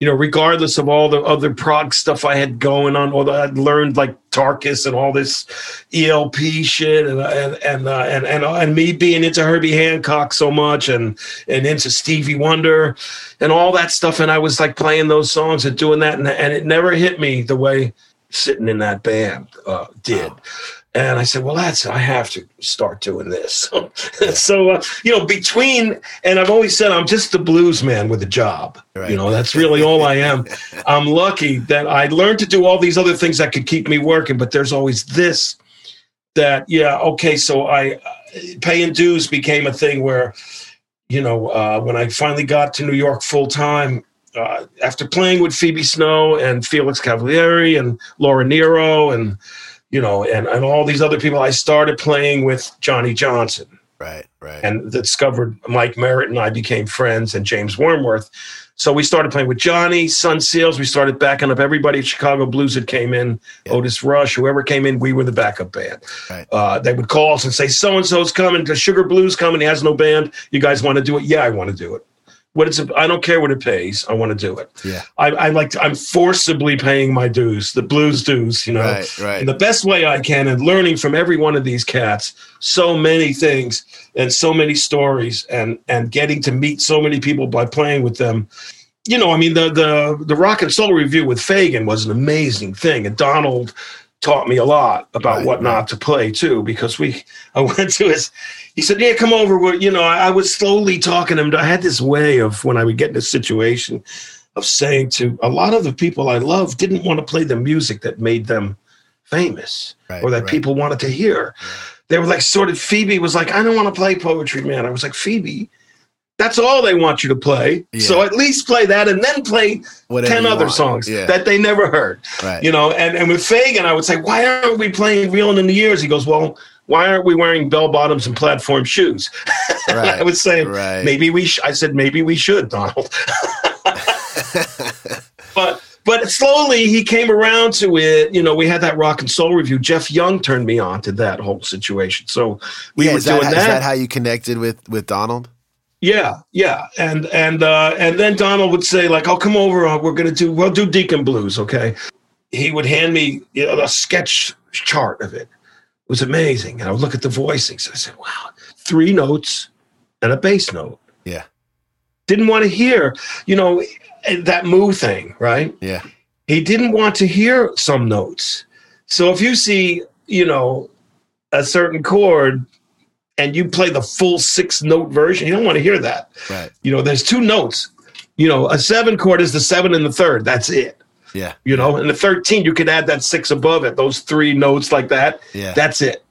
You know, regardless of all the other prog stuff I had going on, or I'd learned like Tarkus and all this ELP shit, and and and uh, and, and and me being into Herbie Hancock so much, and and into Stevie Wonder, and all that stuff, and I was like playing those songs and doing that, and and it never hit me the way sitting in that band uh, did. Oh. And I said, well, that's, I have to start doing this. [LAUGHS] so, uh, you know, between, and I've always said I'm just the blues man with a job. Right. You know, that's really all I am. [LAUGHS] I'm lucky that I learned to do all these other things that could keep me working, but there's always this that, yeah, okay, so I, uh, paying dues became a thing where, you know, uh, when I finally got to New York full time, uh, after playing with Phoebe Snow and Felix Cavaliere and Laura Nyro and you know, and, and all these other people. I started playing with Johnny Johnson. Right, right. And discovered Mike Merritt and I became friends and James Wormworth. So we started playing with Johnny, Son Seals. We started backing up everybody. At Chicago Blues that came in, Otis Rush, whoever came in, we were the backup band. Right. Uh, they would call us and say, so and so's coming, the Sugar Blues coming. He has no band. You guys want to do it? Yeah, I want to do it what it's I don't care what it pays. I want to do it. Yeah. I, I like to, I'm forcibly paying my dues, the blues dues, you know, right, right. in the best way I can and learning from every one of these cats so many things and so many stories and and getting to meet so many people by playing with them. You know, I mean the the the rock and soul review with Fagen was an amazing thing. And Donald taught me a lot about right, what not to play too, because we [LAUGHS] I went to his he said, Yeah, come over. Well, you know, I, I was slowly talking to him. I had this way of when I would get in a situation of saying to a lot of the people I love didn't want to play the music that made them famous right, or that right. people wanted to hear. They were like sort of Phoebe was like, I don't want to play poetry, man. I was like, Phoebe, that's all they want you to play. Yeah. So at least play that and then play Whatever 10 other want. songs yeah. that they never heard. Right. You know, and, and with Fagen, I would say, why aren't we playing Reeling in the Years? He goes, well, why aren't we wearing bell bottoms and platform shoes? [LAUGHS] Right. I was saying, right. maybe we, sh-. I said, maybe we should, Donald. [LAUGHS] [LAUGHS] but, but slowly he came around to it. You know, we had that rock and soul review. Jeff Young turned me on to that whole situation. So we yeah, were doing that, that. Is that how you connected with, with Donald? Yeah, yeah, and and uh, and then Donald would say like, "Oh, come over. Uh, we're gonna do we'll do Deacon Blues, okay?" He would hand me you know, a sketch chart of it. It was amazing, and I would look at the voicings. I said, "Wow, three notes and a bass note." Yeah, didn't want to hear, you know, that moo thing, right? Yeah, he didn't want to hear some notes. So if you see, you know, a certain chord and you play the full six note version, you don't want to hear that. Right. You know, there's two notes. You know, a seven chord is the seven and the third. That's it. Yeah. You know, and the 13, you could add that six above it, those three notes like that. Yeah. That's it.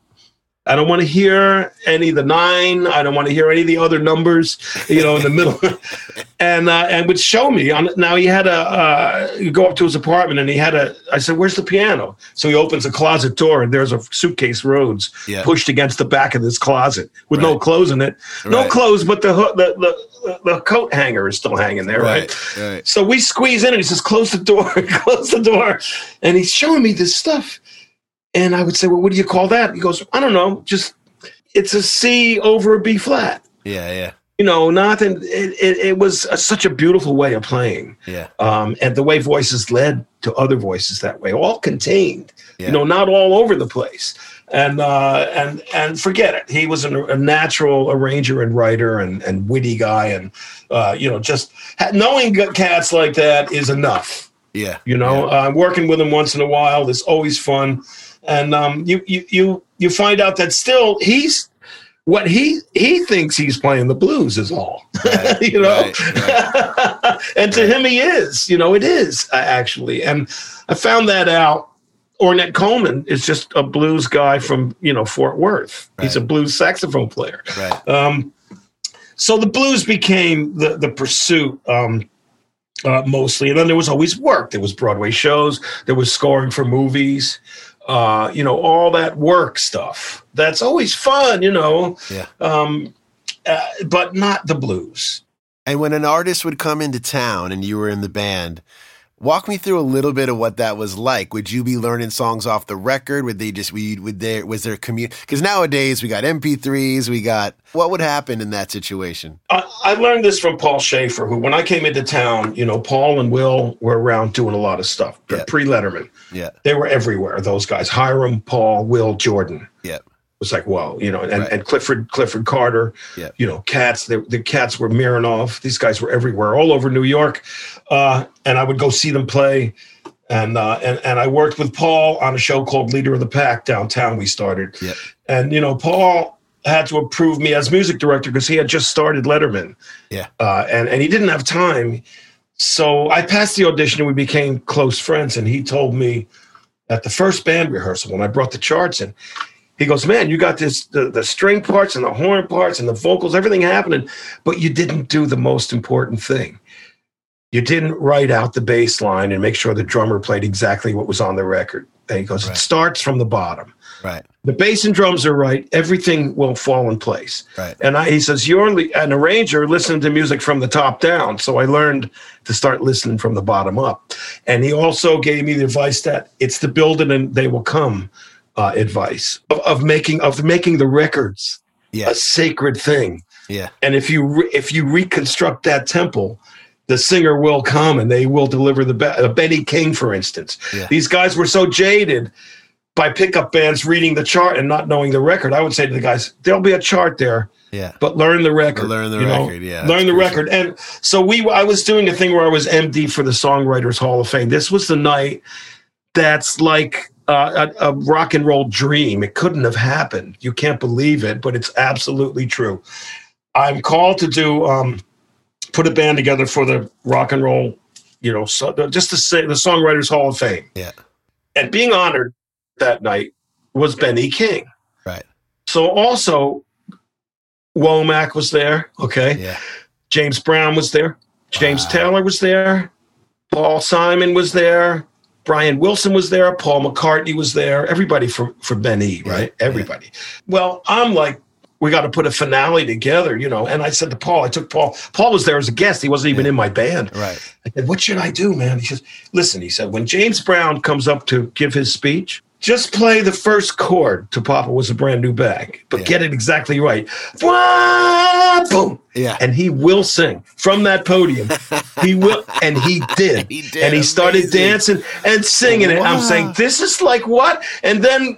I don't want to hear any of the nine. I don't want to hear any of the other numbers, you know, in the middle. [LAUGHS] and uh, and would show me. On, now he had a uh, you go up to his apartment and he had a. I said, "Where's the piano?" So he opens a closet door and there's a suitcase Rhodes yeah. pushed against the back of this closet with right. no clothes in it. No right. clothes, but the, the the the coat hanger is still hanging there, right. right? So we squeeze in and he says, "Close the door, [LAUGHS] close the door," and he's showing me this stuff and I would say, well, what do you call that? He goes, I don't know, just it's a C over a B flat. Yeah, yeah. You know, nothing. It, it, it was a, such a beautiful way of playing. Yeah. Um, and the way voices led to other voices that way, all contained. Yeah. You know, not all over the place. And uh, and and forget it. He was a, a natural arranger and writer and and witty guy, and uh, you know, just knowing cats like that is enough. Yeah. You know, yeah. Uh, working with him once in a while is always fun and um, you you you you find out that still he's what he he thinks he's playing the blues is all. Right, [LAUGHS] you know? right, right. [LAUGHS] and to him he is you know it is uh, actually. And i found that out ornette coleman is just a blues guy from you know fort worth. He's a blues saxophone player. Right. Um, so the blues became the the pursuit um, uh, mostly. And then there was always work. There was broadway shows. There was scoring for movies uh, you know, all that work stuff. That's always fun, you know. Yeah. Um, uh, but not the blues. And when an artist would come into town and you were in the band, Walk me through a little bit of what that was like. Would you be learning songs off the record? Would they just we would there was there community? Because nowadays we got MP3s, we got what would happen in that situation? I, I learned this from Paul Shaffer, who when I came into town, you know, Paul and Will were around doing a lot of stuff. Yeah. Pre Letterman, Yeah, they were everywhere. Those guys, Hiram, Paul, Will, Jordan. yeah, was like, whoa, you know, and, Right. and Clifford, Clifford Carter, Yeah. you know, cats, the, the cats were Mironov. These guys were everywhere, all over New York. Uh, and I would go see them play. And, uh, and, and I worked with Paul on a show called Leader of the Pack downtown. We started. Yeah. And, you know, Paul had to approve me as music director because he had just started Letterman. Yeah. Uh, and, and he didn't have time. So I passed the audition and we became close friends. And he told me at the first band rehearsal when I brought the charts in, he goes, man, you got this the, the string parts and the horn parts and the vocals, everything happening, but you didn't do the most important thing. You didn't write out the bass line and make sure the drummer played exactly what was on the record. And he goes, Right. it starts from the bottom. right, The bass and drums are right, everything will fall in place. right, And I, he says, You're an arranger listening to music from the top down. So I learned to start listening from the bottom up. And he also gave me the advice that it's the building and they will come uh, advice of, of making of making the records yeah, a sacred thing. yeah, And if you re- if you reconstruct that temple, the singer will come and they will deliver the. Uh, Benny King, for instance, Yeah. these guys were so jaded by pickup bands reading the chart and not knowing the record. I would say to the guys, there'll be a chart there yeah, but learn the record. Learn the you know? record, yeah, Learn the record. And so we, I was doing a thing where I was MD for the Songwriters Hall of Fame. This was the night that's like uh, a, a rock and roll dream. It couldn't have happened. You can't believe it, but it's absolutely true. I'm called to do um, put a band together for the rock and roll, you know, so, just to say the Songwriters Hall of Fame. Yeah. And being honored that night was Benny King. Right. So also, Womack was there. Okay. yeah, James Brown was there. James Wow. Taylor was there. Paul Simon was there. Brian Wilson was there. Paul McCartney was there. Everybody for for Ben E, Yeah, right? yeah. Everybody. Well, I'm like, we got to put a finale together, you know. And I said to Paul, I took Paul. Paul was there as a guest. He wasn't even Yeah. in my band. right, I said, What should I do, man? He says, Listen, he said, when James Brown comes up to give his speech, just play the first chord to Papa was a brand new bag, but Yeah. get it exactly right. Wah, boom. yeah, And he will sing from that podium. [LAUGHS] He will, and he did. He did, And he started amazing. dancing and singing it. I'm saying, This is like what? And then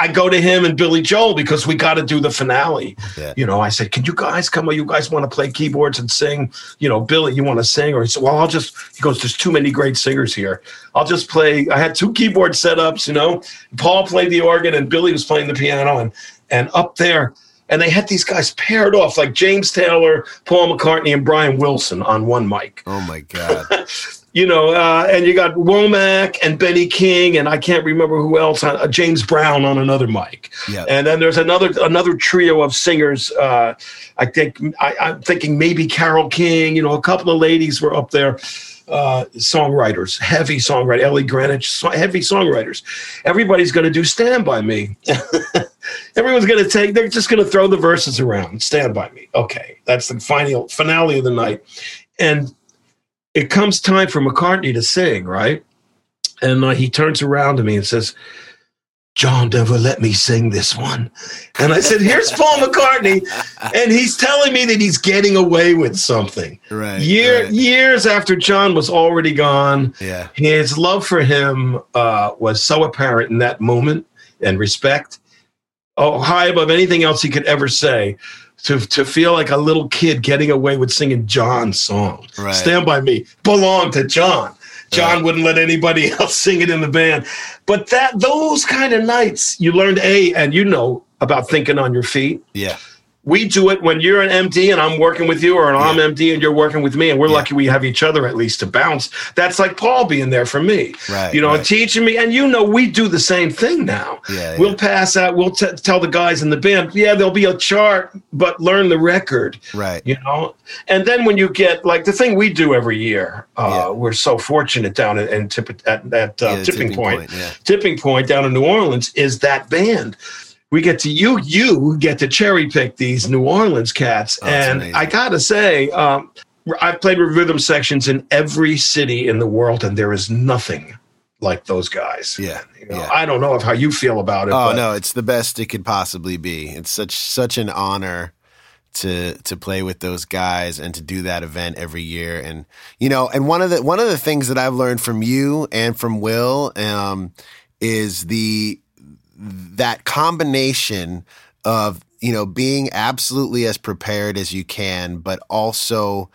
I go to him and Billy Joel because we got to do the finale. Yeah. You know, I said, Can you guys come? Or You guys want to play keyboards and sing? You know, Billy, you want to sing? Or he said, Well, I'll just, he goes, There's too many great singers here. I'll just play. I had two keyboard setups, you know. Paul played the organ and Billy was playing the piano. And, and up there, and they had these guys paired off like James Taylor, Paul McCartney, and Brian Wilson on one mic oh my god, [LAUGHS] you know, uh, and you got Womack and Benny King, and I can't remember who else, uh, James Brown on another mic. yeah, And then there's another another trio of singers. Uh, I think I, I'm thinking maybe Carole King. You know, a couple of ladies were up there. Uh, songwriters, heavy songwriter, Ellie Greenwich, so, heavy songwriters. Everybody's going to do "Stand by Me." [LAUGHS] Everyone's going to take. They're just going to throw the verses around. "Stand by Me." Okay, that's the final finale of the night, and it comes time for McCartney to sing, right? And uh, he turns around to me and says, John never let me sing this one. And I said, Here's Paul McCartney. And he's telling me that he's getting away with something. right, Year, right. Years after John was already gone, yeah, his love for him uh, was so apparent in that moment and respect. Oh, high above anything else he could ever say. To, to feel like a little kid getting away with singing John's song. Right. Stand by me belonged to John. John Right. wouldn't let anybody [LAUGHS] else sing it in the band. But that those kind of nights, you learned a and you know about thinking on your feet. yeah, We do it when you're an MD and I'm working with you, or I'm MD and you're working with me, and we're Yeah. lucky we have each other at least to bounce. That's like Paul being there for me, right, you know, right. teaching me. And you know, we do the same thing now. yeah, We'll yeah. pass out. We'll t- tell the guys in the band, yeah, there'll be a chart, but learn the record right, you know and then when you get like the thing we do every year uh, Yeah. we're so fortunate down at, at, at, at uh, Yeah, the tipping, point, yeah, tipping point down in new orleans is that band we get to you you get to cherry pick these new orleans cats Oh, and amazing. i gotta say um, I've played with rhythm sections in every city in the world, and there is nothing like those guys. Yeah, You know, yeah. I don't know if how you feel about it. Oh no, it's the best it could possibly be. It's such such an honor to to play with those guys and to do that event every year. And you know, and one of the one of the things that I've learned from you and from Will um, is the that combination of you know being absolutely as prepared as you can, but also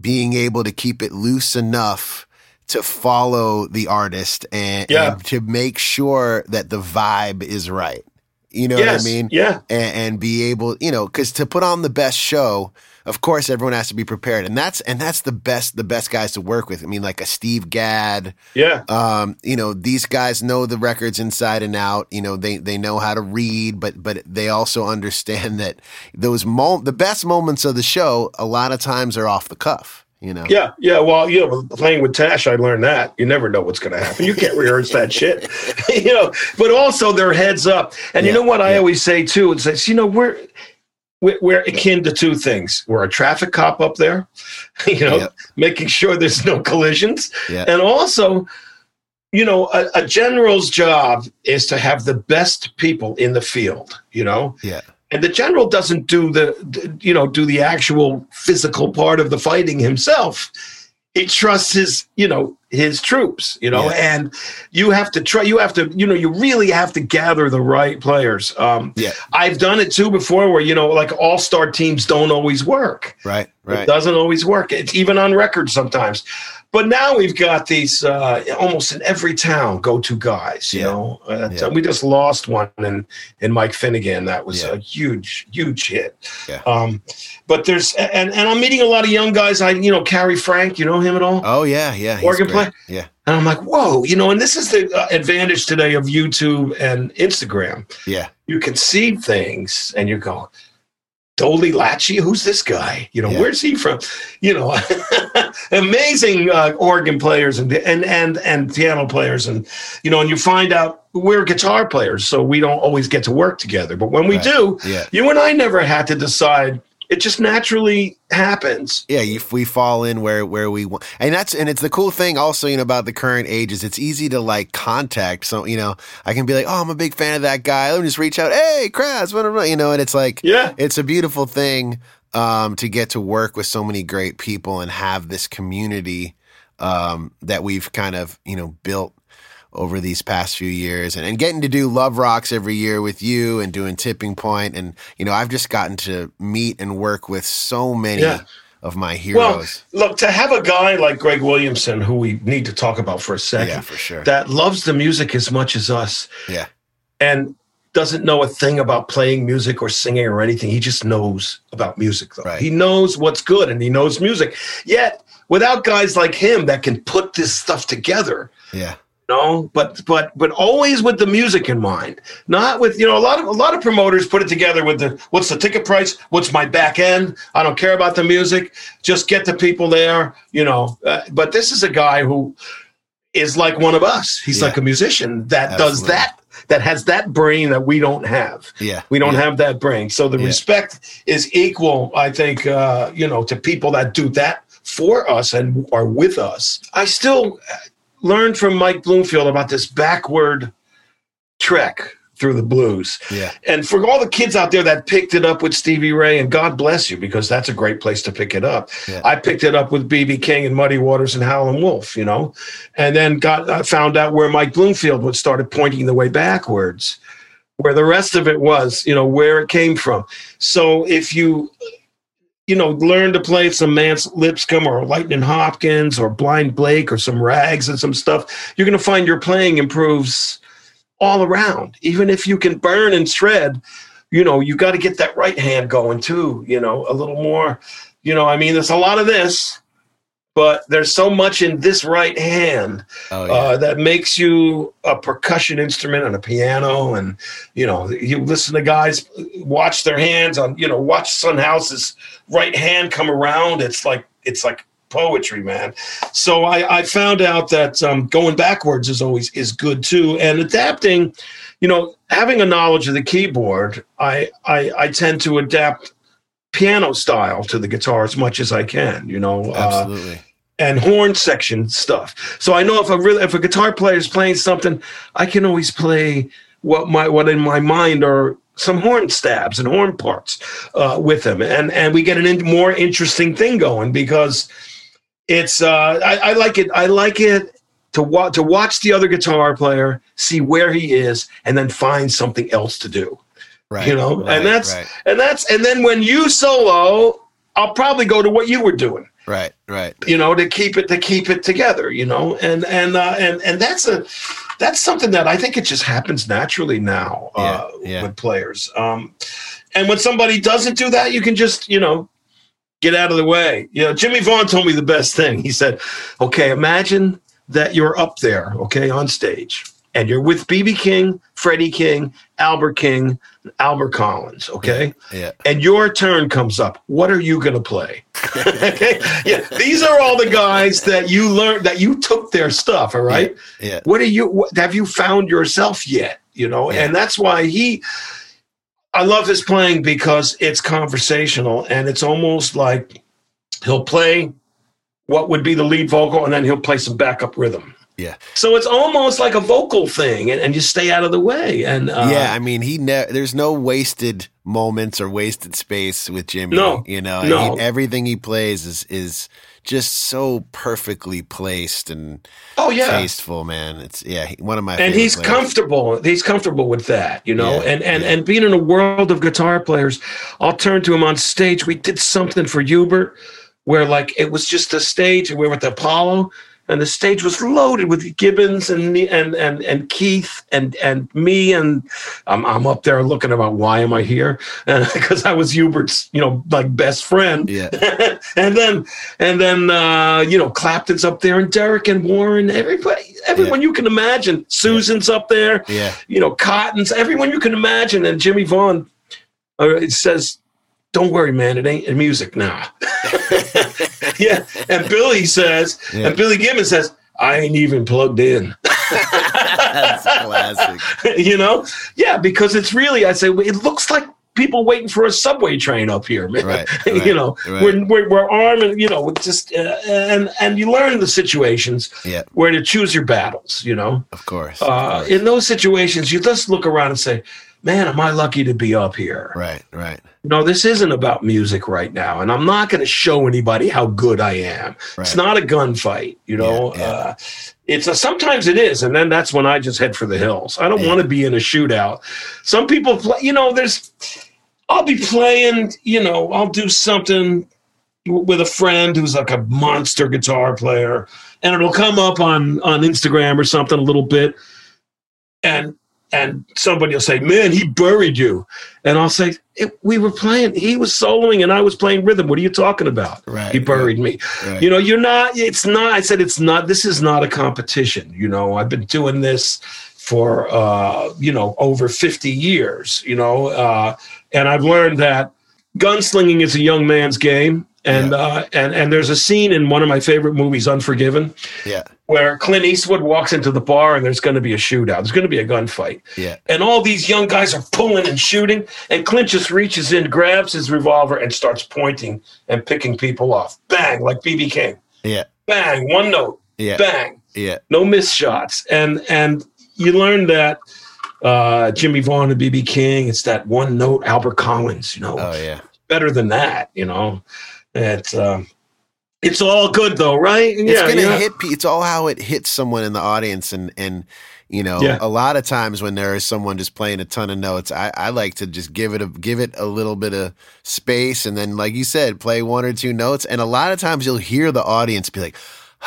being able to keep it loose enough to follow the artist and, Yeah. and to make sure that the vibe is right. You know yes, what I mean? Yeah. And, and be able, you know, because to put on the best show, of course, everyone has to be prepared, and that's and that's the best the best guys to work with. I mean, like a Steve Gadd, Yeah. um, you know, these guys know the records inside and out. You know, they they know how to read, but but they also understand that those mo- the best moments of the show a lot of times are off the cuff. You know, Yeah, yeah. Well, you know, playing with Tash, I learned that you never know what's going to happen. You can't rehearse that shit, [LAUGHS] you know. But also, their heads up. And you know what I always say too? It's like, you know, we're we're, we're akin to two things. We're a traffic cop up there, [LAUGHS] you know, Yep. making sure there's no collisions, Yeah. and also, you know, a, a general's job is to have the best people in the field. You know, yeah, and the general doesn't do the you know do the actual physical part of the fighting himself he trusts his you know his troops you know Yeah. and you have to try you have to you know you really have to gather the right players um yeah. i've done it too before where you know like all-star teams don't always work Right, it right. doesn't always work. It's even on record sometimes. But now we've got these uh, almost in every town go-to guys. You Yeah. know, uh, Yeah. we just lost one in in Mike Finnegan. That was Yeah. a huge, huge hit. Yeah. Um, but there's and and I'm meeting a lot of young guys. I you know Carrie Frank. You know him at all? Oh yeah, yeah. Organ player? Yeah, And I'm like, whoa, you know. And this is the uh, advantage today of YouTube and Instagram yeah, you can see things and you go, Dolly Lachie, who's this guy? You know, Yeah. where's he from? You know, [LAUGHS] amazing uh, organ players and and and and piano players, and you know, and you find out we're guitar players, so we don't always get to work together. But when we Right. do, yeah. you and I never had to decide. It just naturally happens. yeah, if we fall in where where we want, and that's and it's the cool thing also, you know, about the current age is It's easy to like contact. So you know, I can be like, oh, I'm a big fan of that guy. Let me just reach out. Hey, Kraz, whatever, you know, and it's like, Yeah. it's a beautiful thing um, to get to work with so many great people and have this community um, that we've kind of you know built over these past few years and, and getting to do love rocks every year with you and doing tipping point and you know i've just gotten to meet and work with so many Yeah. of my heroes. Well, look to have a guy like Greg Williamson, who we need to talk about for a second, yeah for sure that loves the music as much as us. yeah and doesn't know a thing about playing music or singing or anything. He just knows about music, though. Right. He knows what's good and he knows music. Yet, without guys like him that can put this stuff together, yeah no, but but but always with the music in mind, not with you know a lot of a lot of promoters put it together with the what's the ticket price, what's my back end. I don't care about the music, just get the people there, you know. Uh, but this is a guy who is like one of us. He's Yeah. like a musician that does that, that has that brain that we don't have. yeah We don't yeah. have that brain. So the Yeah. respect is equal, I think, uh, you know, to people that do that for us and are with us. I still learned from Mike Bloomfield about this backward trek through the blues. yeah And for all the kids out there that picked it up with Stevie Ray, and God bless you, because that's a great place to pick it up. Yeah. I picked it up with BB King and Muddy Waters and Howlin' Wolf, you know, and then got I found out where Mike Bloomfield would started pointing the way backwards, where the rest of it was, you know, where it came from. So if you you know, learn to play some Mance Lipscomb or Lightning Hopkins or Blind Blake or some rags and some stuff, you're going to find your playing improves all around. Even if you can burn and shred, you know, you got to get that right hand going too, you know, a little more. You know, I mean, there's a lot of this, but there's so much in this right hand oh yeah uh, that makes you a percussion instrument and a piano. And, you know, you listen to guys watch their hands on, you know, watch Son House's right hand come around. It's like, it's like poetry, man. So I, I found out that um, going backwards is always is good too. And adapting, you know, having a knowledge of the keyboard, I, I, I tend to adapt piano style to the guitar as much as I can, you know. Uh, Absolutely. And horn section stuff. So I know if a really if a guitar player is playing something, I can always play what my what in my mind are some horn stabs and horn parts uh, with him, and and we get an in, more interesting thing going because it's uh, I, I like it. I like it to watch to watch the other guitar player see where he is and then find something else to do. right. you know, right, and that's right, and that's and then when you solo, I'll probably go to what you were doing right, right. you know to keep it to keep it together you know and and uh, and and that's a that's something that i think it just happens naturally now uh, Yeah, yeah. with players um and when somebody doesn't do that you can just you know get out of the way you know jimmie vaughan told me the best thing he said okay imagine that you're up there okay on stage and you're with bb king freddie king albert king albert collins okay Yeah. and your turn comes up. What are you going to play? [LAUGHS] okay? Yeah, these are all the guys that you learned that you took their stuff. All right. Yeah. What are you? What, have you found yourself yet? You know, Yeah. and that's why he. I love his playing because it's conversational and it's almost like he'll play what would be the lead vocal and then he'll play some backup rhythm. Yeah. So it's almost like a vocal thing, and, and you stay out of the way. And uh, yeah, I mean, he ne- there's no wasted moments or wasted space with Jimmy. No, you know, no. He- everything he plays is is just so perfectly placed and oh yeah, tasteful, man. It's yeah, one of my and he's players. comfortable he's comfortable with that you know Yeah, and and yeah. and being in a world of guitar players i'll turn to him on stage we did something for hubert where like it was just a stage we were at the apollo and the stage was loaded with Gibbons and me- and and and Keith and and me and I'm I'm up there looking about why am I here? [LAUGHS] Because I was Hubert's you know like best friend. Yeah, [LAUGHS] and then and then uh, you know Clapton's up there and Derek and Warren everybody everyone you can imagine. Susan's up there. Yeah, you know Cotton's everyone you can imagine. And Jimmie Vaughan uh, it says don't worry man it ain't in music now [LAUGHS] [LAUGHS] yeah and Billy says Yeah. and Billy Gibbons says I ain't even plugged in [LAUGHS] that's classic. [LAUGHS] you know yeah because it's really I say it looks like people waiting for a subway train up here man Right, you know right. we're, we're, we're arming you know with just uh, and and you learn the situations Yeah, where to choose your battles you know of course. of uh, course. in those situations you just look around and say man am i lucky to be up here right, right, no this isn't about music right now and i'm not going to show anybody how good i am right. it's not a gunfight you know Yeah, yeah. Uh, it's a, sometimes it is and then that's when i just head for the hills i don't Yeah. want to be in a shootout some people play you know there's i'll be playing you know i'll do something with a friend who's like a monster guitar player and it'll come up on on instagram or something a little bit and and somebody will say man he buried you. And i'll say "It- we were playing he was soloing and i was playing rhythm. What are you talking about? Right, he buried me. right. you know you're not it's not i said it's not this is not a competition. You know i've been doing this for uh you know over 50 years you know uh and i've learned that gunslinging is a young man's game. And uh and and there's a scene in one of my favorite movies unforgiven. Yeah, where clint eastwood walks into the bar and there's going to be a shootout. There's going to be a gunfight. Yeah, and all these young guys are pulling and shooting and clint just reaches in grabs his revolver and starts pointing and picking people off. Bang like bb king. Yeah, bang one note. Yeah, bang. Yeah, no miss shots. And and you learn that uh jimmie vaughan and bb king it's that one note albert collins you know. Oh yeah, better than that you know. It's um it's all good though right it's gonna yeah. hit. It's all how it hits someone in the audience, and and you know, Yeah. a lot of times when there is someone just playing a ton of notes, I, I like to just give it a give it a little bit of space, and then, like you said, play one or two notes, and a lot of times you'll hear the audience be like. [SIGHS]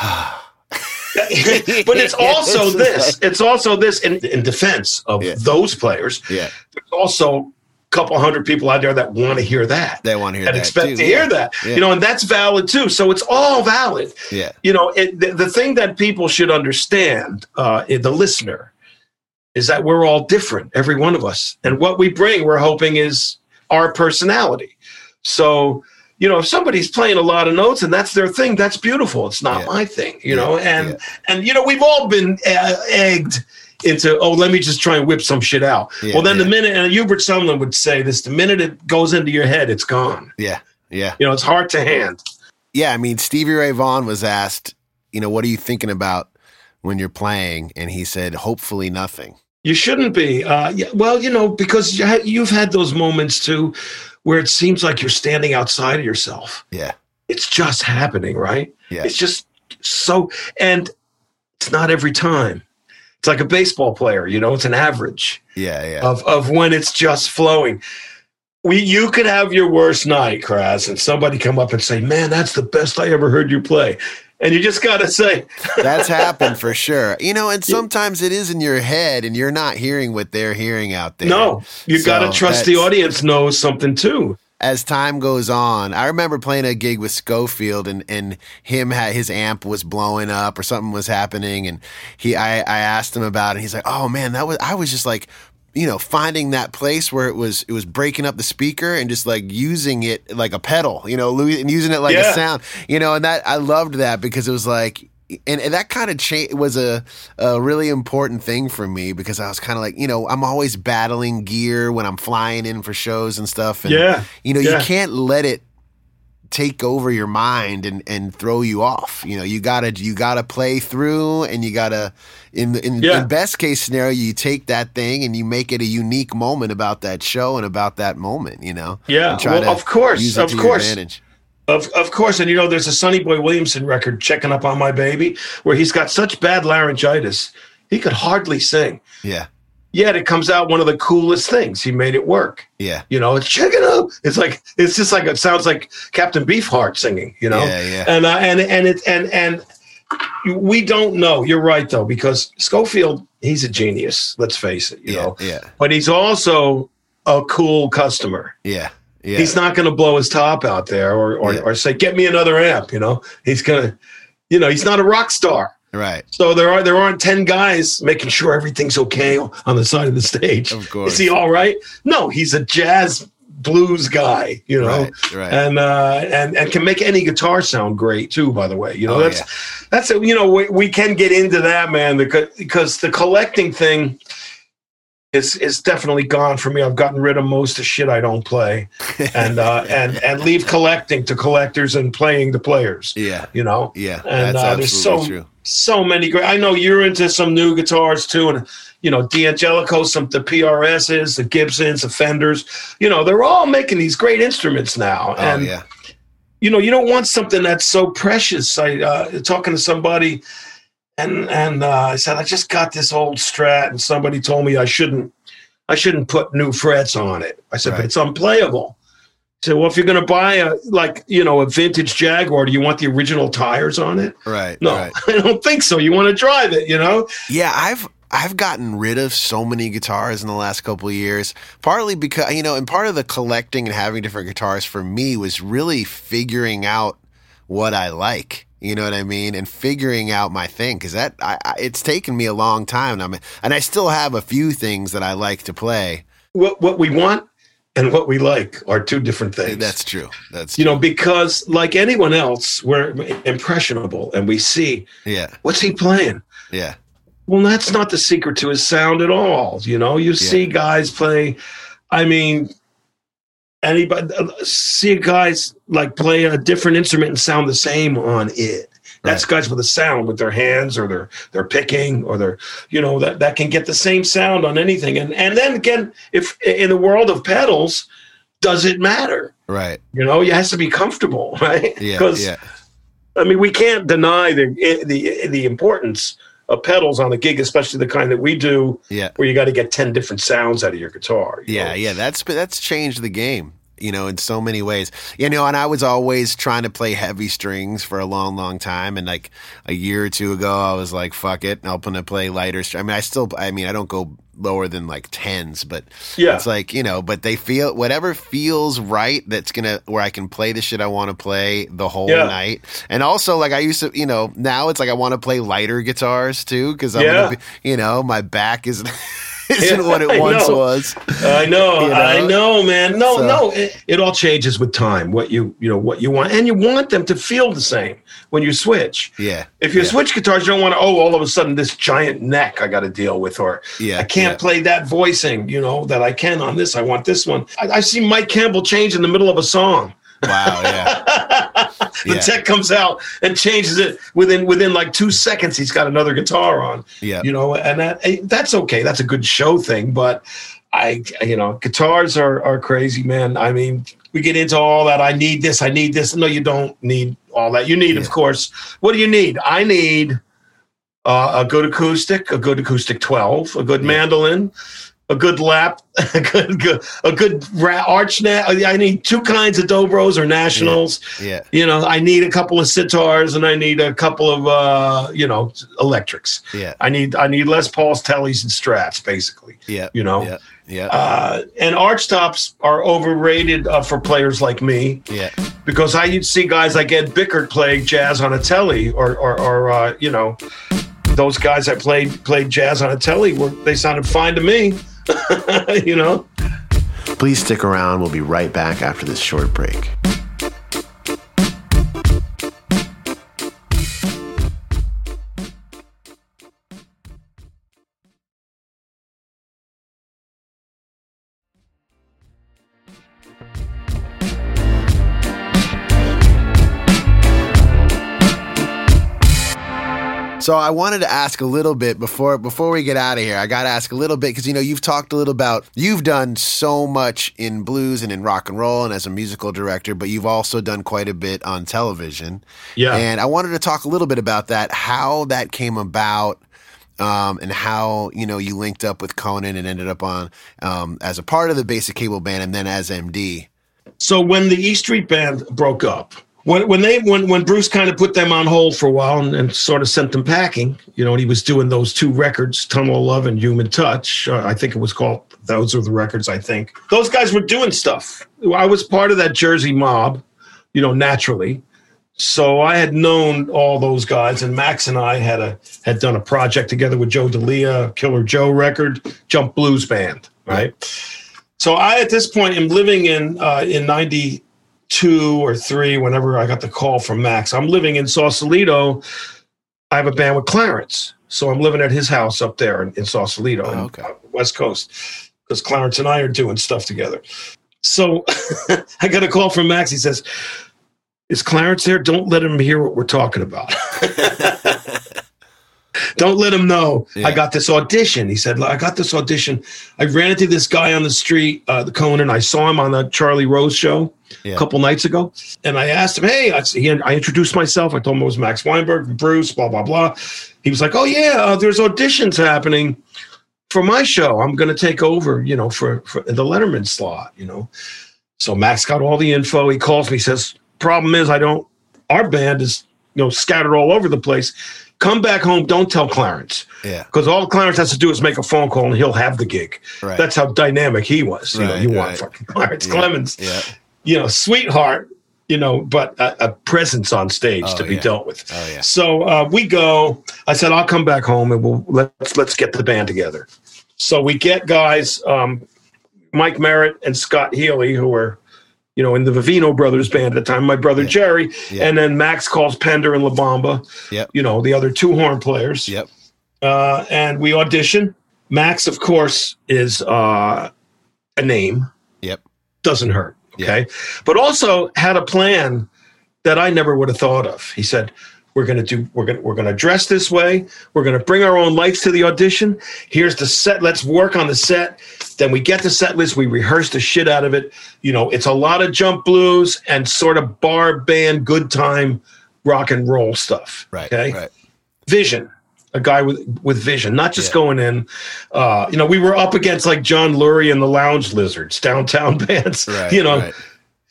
but it's also [LAUGHS] this it's also this in, in defense of Yeah. those players Yeah, there's also couple hundred people out there that want to hear that they want to hear that that expect too. to yeah. hear that Yeah. you know and that's valid too so it's all valid Yeah, you know it, the, the thing that people should understand uh, the listener is that we're all different every one of us and what we bring we're hoping is our personality so you know if somebody's playing a lot of notes and that's their thing that's beautiful it's not Yeah. my thing you know and and you know we've all been uh, egged into oh let me just try and whip some shit out. Yeah, well then yeah. the minute and Hubert Sumlin would say this the minute it goes into your head it's gone. Yeah. Yeah. You know it's hard to hand. Yeah. I mean, Stevie Ray Vaughan was asked, you know, what are you thinking about when you're playing? And he said, hopefully nothing. You shouldn't be. Uh, yeah, well, you know, because you've had those moments too, where it seems like you're standing outside of yourself. Yeah. It's just happening, right? Yeah. It's just so, and it's not every time. It's like a baseball player, you know. It's an average Yeah. Yeah. of of when it's just flowing. We, you could have your worst night, Kraz, and somebody come up and say, "Man, that's the best I ever heard you play," and you just got to say, [LAUGHS] That's happened for sure. You know, and sometimes it is in your head and you're not hearing what they're hearing out there. "No, you So got to trust the audience knows something too." As time goes on, I remember playing a gig with Scofield and, and him had his amp was blowing up or something was happening and he I, I asked him about it and he's like, Oh man, that was I was just like you know, finding that place where it was it was breaking up the speaker and just like using it like a pedal, you know, and using it like Yeah. a sound, you know, and that I loved that because it was like, and, and that kind of cha- was a, a really important thing for me because I was kind of like, you know, I'm always battling gear when I'm flying in for shows and stuff. And, Yeah. you know, Yeah. you can't let it take over your mind and, and throw you off. You know, you gotta you gotta play through and you gotta in in, Yeah. in best case scenario you take that thing and you make it a unique moment about that show and about that moment, you know? Yeah, try well, to of course, of course. Of of course, and you know, there's a Sonny Boy Williamson record, "Checking Up on My Baby," where he's got such bad laryngitis he could hardly sing. Yeah. Yet it comes out one of the coolest things. He made it work. Yeah. You know, it's checking up. It's like it's just like it sounds like Captain Beefheart singing. You know, Yeah, yeah. and uh, and and it and and we don't know. You're right though, because Scofield, he's a genius. Let's face it. You Yeah. know, Yeah. but he's also a cool customer. Yeah. Yeah. He's not going to blow his top out there or or, Yeah. or say, "Get me another amp." You know, he's gonna, you know, he's not a rock star. right. So there are there aren't ten guys making sure everything's okay on the side of the stage. Of course. is he all right? No, he's a jazz blues guy. You know, Right. Right. and uh, and and can make any guitar sound great too. By the way, you know Oh, that's that's a, you know we, we can get into that man because because the collecting thing is is definitely gone for me. I've gotten rid of most of shit I don't play, [LAUGHS] and uh, and and leave collecting to collectors and playing to players. yeah. You know, Yeah. and That's uh, there's absolutely so true. so many great. I know you're into some new guitars too, and you know D'Angelico, some the PRSs, the Gibsons, the Fenders. You know they're all making these great instruments now, Oh and yeah. you know you don't want something that's so precious. I uh, talking to somebody, and and uh, I said I just got this old Strat, and somebody told me I shouldn't I shouldn't put new frets on it. I said, Right. but it's unplayable. So well, if you're going to buy a like you know a vintage Jaguar, do you want the original tires on it? Right. No, Right. [LAUGHS] I don't think so. You want to drive it, you know? Yeah, I've I've gotten rid of so many guitars in the last couple of years. Partly because you know, and part of the collecting and having different guitars for me was really figuring out what I like. You know what I mean? And figuring out my thing because that I, I, it's taken me a long time. And, I'm, and I still have a few things that I like to play. What what we want and what we like are two different things. That's true. That's you know because like anyone else, we're impressionable and we see yeah, what's he playing. yeah, Well, that's not the secret to his sound at all. You know, you see guys play. I mean, anybody see guys like play a different instrument and sound the same on it. That's guys with a sound with their hands or their they're picking or they're you know that that can get the same sound on anything. And and then again, if in the world of pedals, does it matter? right. You know, you has to be comfortable, [LAUGHS] right? Yeah, Because yeah, I mean, we can't deny the eh, the eh, the importance of pedals on a gig, especially the kind that we do, yeah. where you got to get ten different sounds out of your guitar. you Yeah, know? yeah, that's that's changed the game, you know, in so many ways. You know, and I was always trying to play heavy strings for a long, long time, and like a year or two ago, I was like, "Fuck it, I'm gonna play lighter." I mean, I still, I mean, I don't go lower than like tens, but Yeah. it's like you know, but they feel whatever feels right. That's gonna where I can play the shit I want to play the whole Yeah. night, and also like I used to, you know, now it's like I want to play lighter guitars too because I'm Yeah. gonna be, you know, my back is. [LAUGHS] isn't what it I once know. was. I know, You know? I know, man. No, So- no, it, it all changes with time. What you, you know, what you want, and you want them to feel the same when you switch. Yeah. If you yeah. switch guitars, you don't want to. Oh, all of a sudden, this giant neck I got to deal with, or Yeah, I can't yeah. play that voicing, you know, that I can on this. I want this one. I, I see Mike Campbell change in the middle of a song. Wow. Yeah. [LAUGHS] [LAUGHS] the Yeah. tech comes out and changes it within within like two seconds. He's got another guitar on. Yeah. you know, and that eh, that's okay. That's a good show thing, but I, you know, guitars are are crazy, man. I mean, we get into all that. I need this. I need this. No, you don't need all that. You need, of course. What do you need? I need uh, a good acoustic, a good acoustic twelve, a good Yeah. mandolin. A good lap, [LAUGHS] a good, good a good ra- arch net. I need two kinds of dobros or nationals Yeah. you know i need a couple of sitars and i need a couple of uh you know electrics Yeah. i need i need les paul's tellys and strats basically Yeah. you know Yeah. Yeah. uh and arch tops are overrated uh, for players like me yeah. because i used to see guys like ed bickert playing jazz on a telly or or, or uh you know those guys that played played jazz on a telly were they sounded fine to me [LAUGHS] you know Please stick around. We'll be right back after this short break. So I wanted to ask a little bit before before we get out of here. I got to ask a little bit because you know you've talked a little about you've done so much in blues and in rock and roll and as a musical director, but you've also done quite a bit on television. yeah And I wanted to talk a little bit about that, how that came about, um, and how you know you linked up with Conan and ended up on um, as a part of the Basic Cable Band and then as MD. So when the E Street Band broke up, when when they when when Bruce kind of put them on hold for a while and, and sort of sent them packing, you know, and he was doing those two records, Tunnel of Love and Human Touch. Uh, I think it was called. Those are the records. I think those guys were doing stuff. I was part of that Jersey mob, you know, naturally. So I had known all those guys, and Max and I had a had done a project together with Joe Delia, Killer Joe record, Jump Blues Band, right? So I, at this point, am living in uh, in '92 or three. Whenever I got the call from Max, I'm living in Sausalito. I have a band with Clarence, so I'm living at his house up there in, in Sausalito, Oh, okay. West Coast, because Clarence and I are doing stuff together. So [LAUGHS] I got a call from Max. He says, "Is Clarence there? Don't let him hear what we're talking about." [LAUGHS] [LAUGHS] Don't let him know Yeah. I got this audition. He said, I got this audition. I ran into this guy on the street, uh, the Conan. I saw him on the Charlie Rose show Yeah. a couple nights ago. And I asked him, Hey, I, he, I introduced myself. I told him it was Max Weinberg, Bruce, blah, blah, blah. He was like, Oh, yeah, uh, there's auditions happening for my show. I'm going to take over, you know, for, for the Letterman slot, you know. So Max got all the info. He calls me, he says, Problem is, I don't, our band is, you know, scattered all over the place. Come back home. Don't tell Clarence Yeah. because all Clarence has to do is make a phone call and he'll have the gig. Right. That's how dynamic he was. You know, Right, you right. want fucking Clarence Yeah, Clemons, Yeah. you know, sweetheart, you know, but a, a presence on stage Oh, to be yeah. dealt with. Oh yeah. So uh, we go. I said I'll come back home and we'll let's let's get the band together. So we get guys, um, Mike Merritt and Scott Healy, who were, you know, in the Vivino brothers band at the time. My brother Yeah. Jerry, Yeah. and then Max calls Pender and La Bamba. Yep. You know, the other two horn players Yep. uh, and we audition. Max, of course, is uh, a name. Yep. Doesn't hurt. Okay. But also had a plan that I never would have thought of. He said, we're gonna do we're gonna we're gonna dress this way. We're gonna bring our own lights to the audition. Here's the set. Let's work on the set. Then we get the set list. We rehearse the shit out of it. You know, it's a lot of jump blues and sort of bar band, good time, rock and roll stuff. Right. Okay Right. vision a guy with with vision not just Yeah. going in uh you know we were up against like john lurie and the lounge lizards downtown [LAUGHS] bands Right. you know Right.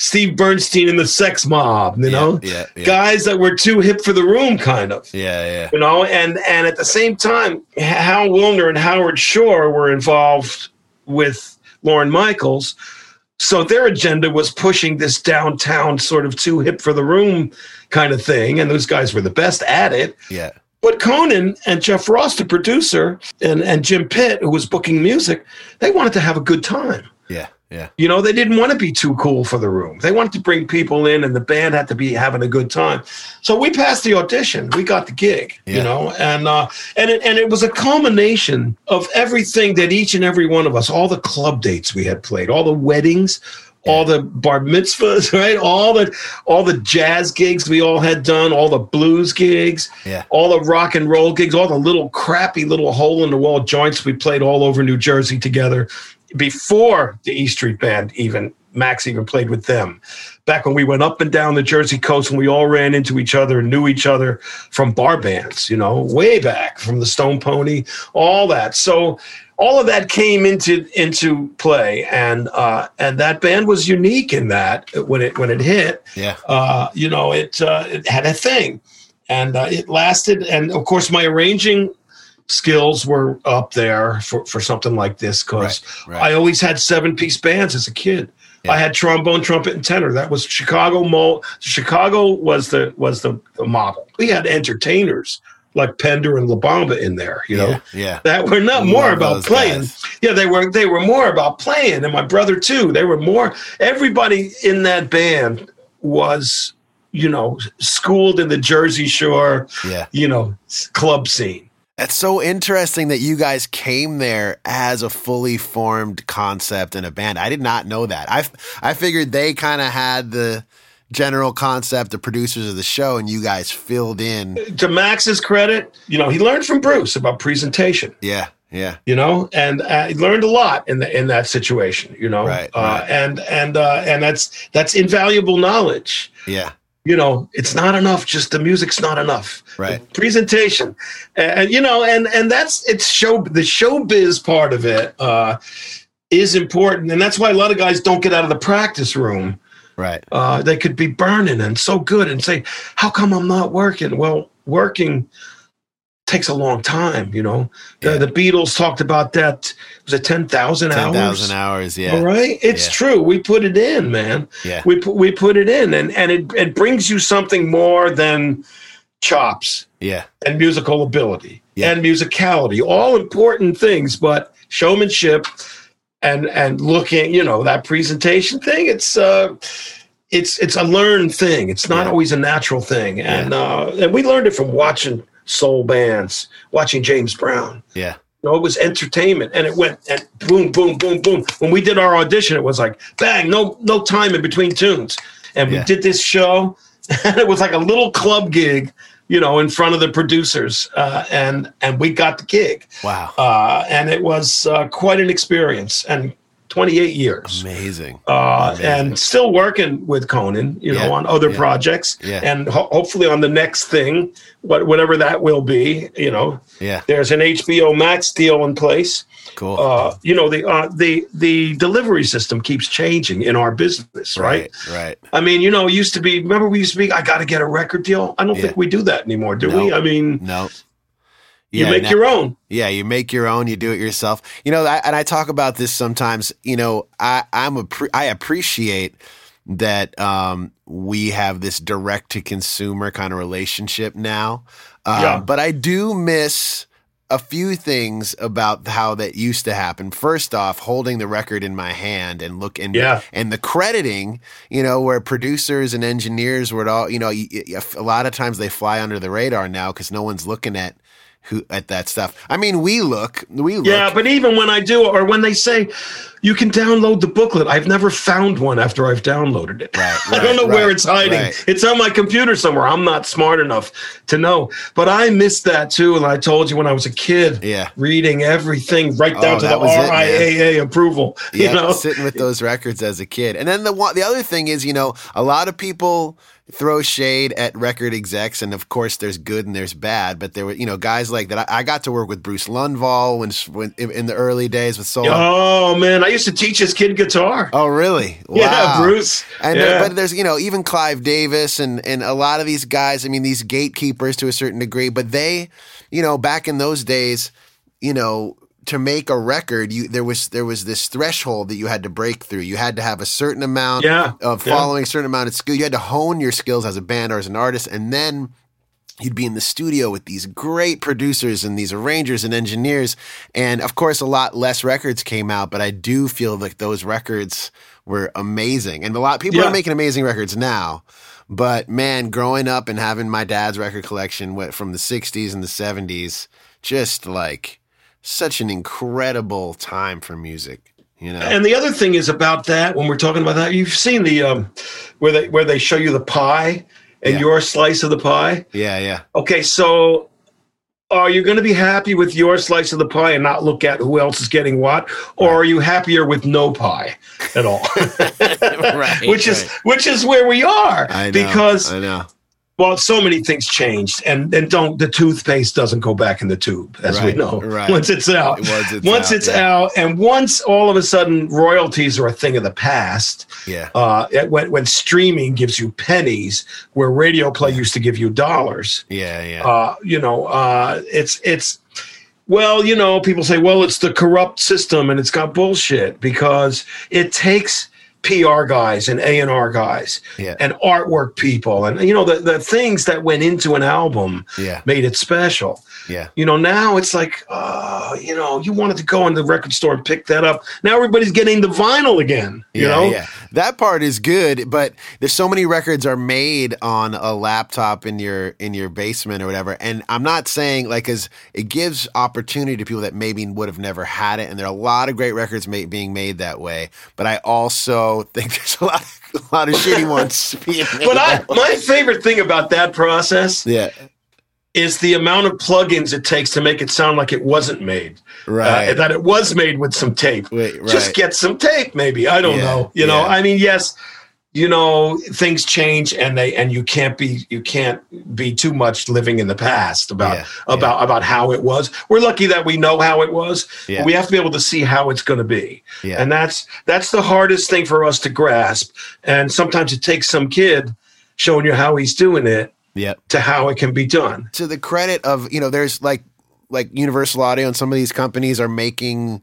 Steve bernstein and the sex mob you know Yeah. Yeah. guys that were too hip for the room kind of Yeah. Yeah. you know and and at the same time hal willner and howard shore were involved with lorne michaels so their agenda was pushing this downtown sort of too hip for the room kind of thing and those guys were the best at it Yeah. But Conan and Jeff Ross, the producer, and, and Jim Pitt, who was booking music, they wanted to have a good time. Yeah. Yeah. You know, they didn't want to be too cool for the room. They wanted to bring people in and the band had to be having a good time. So we passed the audition. We got the gig, Yeah. you know, and uh and it, and it was a culmination of everything that each and every one of us, all the club dates we had played, all the weddings, all the bar mitzvahs, [LAUGHS] right? All the all the jazz gigs we all had done, all the blues gigs, Yeah. all the rock and roll gigs, all the little crappy little hole in the wall joints we played all over New Jersey together before the E Street Band even Max even played with them. Back when we went up and down the Jersey coast and we all ran into each other and knew each other from bar bands, you know, way back from the Stone Pony, all that. So all of that came into into play and uh and that band was unique in that when it when it hit Yeah. uh, you know, it uh, it had a thing, and uh, it lasted. And of course, my arranging skills were up there for, for something like this because Right, right. I always had seven piece bands as a kid. Yeah. I had trombone, trumpet, and tenor. That was Chicago. Mo- Chicago was the was the, the model. We had entertainers like Pender and LaBamba in there. You know, yeah. Yeah. that were not more about playing. guys. Yeah, they were they were more about playing, and my brother too. They were more. Everybody in that band was, you know, schooled in the Jersey Shore, Yeah. you know, club scene. It's so interesting that you guys came there as a fully formed concept and a band. I did not know that. I I figured they kind of had the general concept, the producers of the show, and you guys filled in. To Max's credit, you know, he learned from Bruce about presentation. Yeah, yeah, You know, and uh, he learned a lot in the in that situation. You know, Right, uh, right. and and uh, and that's that's invaluable knowledge. yeah. you know it's not enough just the music's not enough Right. Presentation and, you know and and that's it's show the showbiz part of it uh is important and that's why a lot of guys don't get out of the practice room Right. uh they could be burning and so good and say how come i'm not working well working takes a long time you know Yeah. the, the beatles talked about that was it 10,000 Ten hours thousand hours. Yeah. all right it's Yeah. true we put it in man Yeah. we put we put it in and and it, it brings you something more than chops Yeah. and musical ability Yeah. and musicality all important things but showmanship and and looking you know that presentation thing it's uh it's it's a learned thing it's not Yeah. always a natural thing and uh and we learned it from watching soul bands watching james brown Yeah. you know, it was entertainment, and it went and boom, boom, boom, boom. When we did our audition, it was like bang, no, no time in between tunes. And we Yeah. did this show, [LAUGHS] and it was like a little club gig, you know, in front of the producers, uh, and and we got the gig, Wow. uh, and it was uh, quite an experience. And 28 years, Amazing. uh, Amazing. and still working with Conan, you know, Yeah, on other yeah, projects, yeah. and ho- hopefully on the next thing, what whatever that will be, you know. Yeah. There's an HBO Max deal in place. Cool. Uh, you know the uh, the the delivery system keeps changing in our business, right? Right. Right. I mean, you know, it used to be. Remember, we used to be. I got to get a record deal. I don't think we do that anymore, do No. we? I mean, No. You make your own. Yeah, you make your own. You do it yourself. You know, I, and I talk about this sometimes. You know, I I'm a I appreciate that um, we have this direct to consumer kind of relationship now. Um, Yeah. But I do miss a few things about how that used to happen. First off, holding the record in my hand and look and Yeah. and the crediting, you know, where producers and engineers would all, you know, a lot of times they fly under the radar now because no one's looking at who at that stuff. I mean, we look, we look. Yeah, but even when I do, or when they say you can download the booklet, I've never found one after I've downloaded it. Right, [LAUGHS] I don't right, know where it's hiding. right. It's on my computer somewhere. I'm not smart enough to know. But I missed that too. And I told you when I was a kid, Yeah. reading everything right oh, down Oh, to the that was it. RIAA approval. yeah, you know? sitting with those records as a kid. And then the one, the other thing is, you know, a lot of people throw shade at record execs, and of course, there's good and there's bad. But there were, you know, guys like that. I, I got to work with Bruce Lundvall when, when in in the early days with solo. Oh man, I used to teach his kid guitar. Oh, really? [LAUGHS] Yeah, Bruce. And yeah. there, but there's you know even Clive Davis and and a lot of these guys. I mean these gatekeepers to a certain degree, but they, you know, back in those days, you know, to make a record, you there was there was this threshold that you had to break through. You had to have a certain amount Yeah, of yeah. following, a certain amount of skill. You had to hone your skills as a band or as an artist, and then you'd be in the studio with these great producers and these arrangers and engineers. And of course, a lot less records came out, but I do feel like those records were amazing. And a lot people Yeah. are making amazing records now. But man, growing up and having my dad's record collection from the 60s and the 70s, just like such an incredible time for music, you know? And the other thing is about that when we're talking about that, you've seen the um, where they where they show you the pie and Yeah. your slice of the pie. yeah, yeah. Okay, so are you going to be happy with your slice of the pie and not look at who else is getting what, or are you happier with no pie at all? [LAUGHS] right. [LAUGHS] which is which is where we are I know, because I know. Well, so many things changed, and and don't the toothpaste doesn't go back in the tube, as we Right, know. right. Once it's out, Once it's once out, it's yeah. out, and once all of a sudden royalties are a thing of the past. Yeah. Uh, it- when when streaming gives you pennies, where radio play used to give you dollars. Yeah, yeah. Uh, you know, uh, it's it's. Well, you know, people say, well, it's the corrupt system and it's got bullshit because it takes PR guys and A&R guys Yeah. and artwork people and you know the the things that went into an album yeah. made it special. Yeah. You know, now it's like uh, you know, you wanted to go in the record store and pick that up. Now everybody's getting the vinyl again, you yeah, know? That part is good, but there's so many records are made on a laptop in your in your basement or whatever. And I'm not saying like cuz it gives opportunity to people that maybe would have never had it and there are a lot of great records made, being made that way, but I also think [LAUGHS] there's a lot a lot of shitty ones [LAUGHS] being made. But I my favorite thing about that process yeah. Is the amount of plugins it takes to make it sound like it wasn't made. Right. Uh, that it was made with some tape. Wait, right. Just get some tape, maybe. I don't Yeah, know. You know. I mean, yes, you know, things change and they and you can't be you can't be too much living in the past about Yeah, about about how it was. We're lucky that we know how it was. Yeah. But we have to be able to see how it's going to be. Yeah. And that's that's the hardest thing for us to grasp. And sometimes it takes some kid showing you how he's doing it Yep. to how it can be done. to the credit of you know there's like like universal audio and some of these companies are making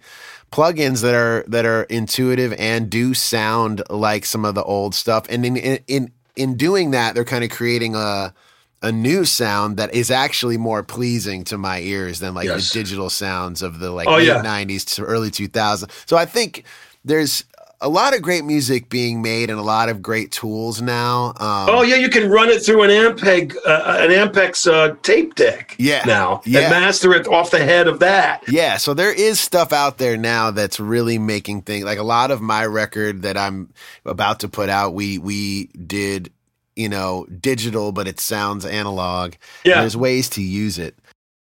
plugins that are that are intuitive and do sound like some of the old stuff and in in in, in doing that they're kind of creating a a new sound that is actually more pleasing to my ears than like Yes. the digital sounds of the like Oh, late yeah. 90s to early 2000s so i think there's a lot of great music being made and a lot of great tools now um, Oh yeah, you can run it through an Ampeg, uh, an Ampex uh, tape deck. Yeah. now Yeah. and master it off the head of that. Yeah, so there is stuff out there now that's really making things like a lot of my record that I'm about to put out. We we did, you know, digital, but it sounds analog. Yeah. there's ways to use it.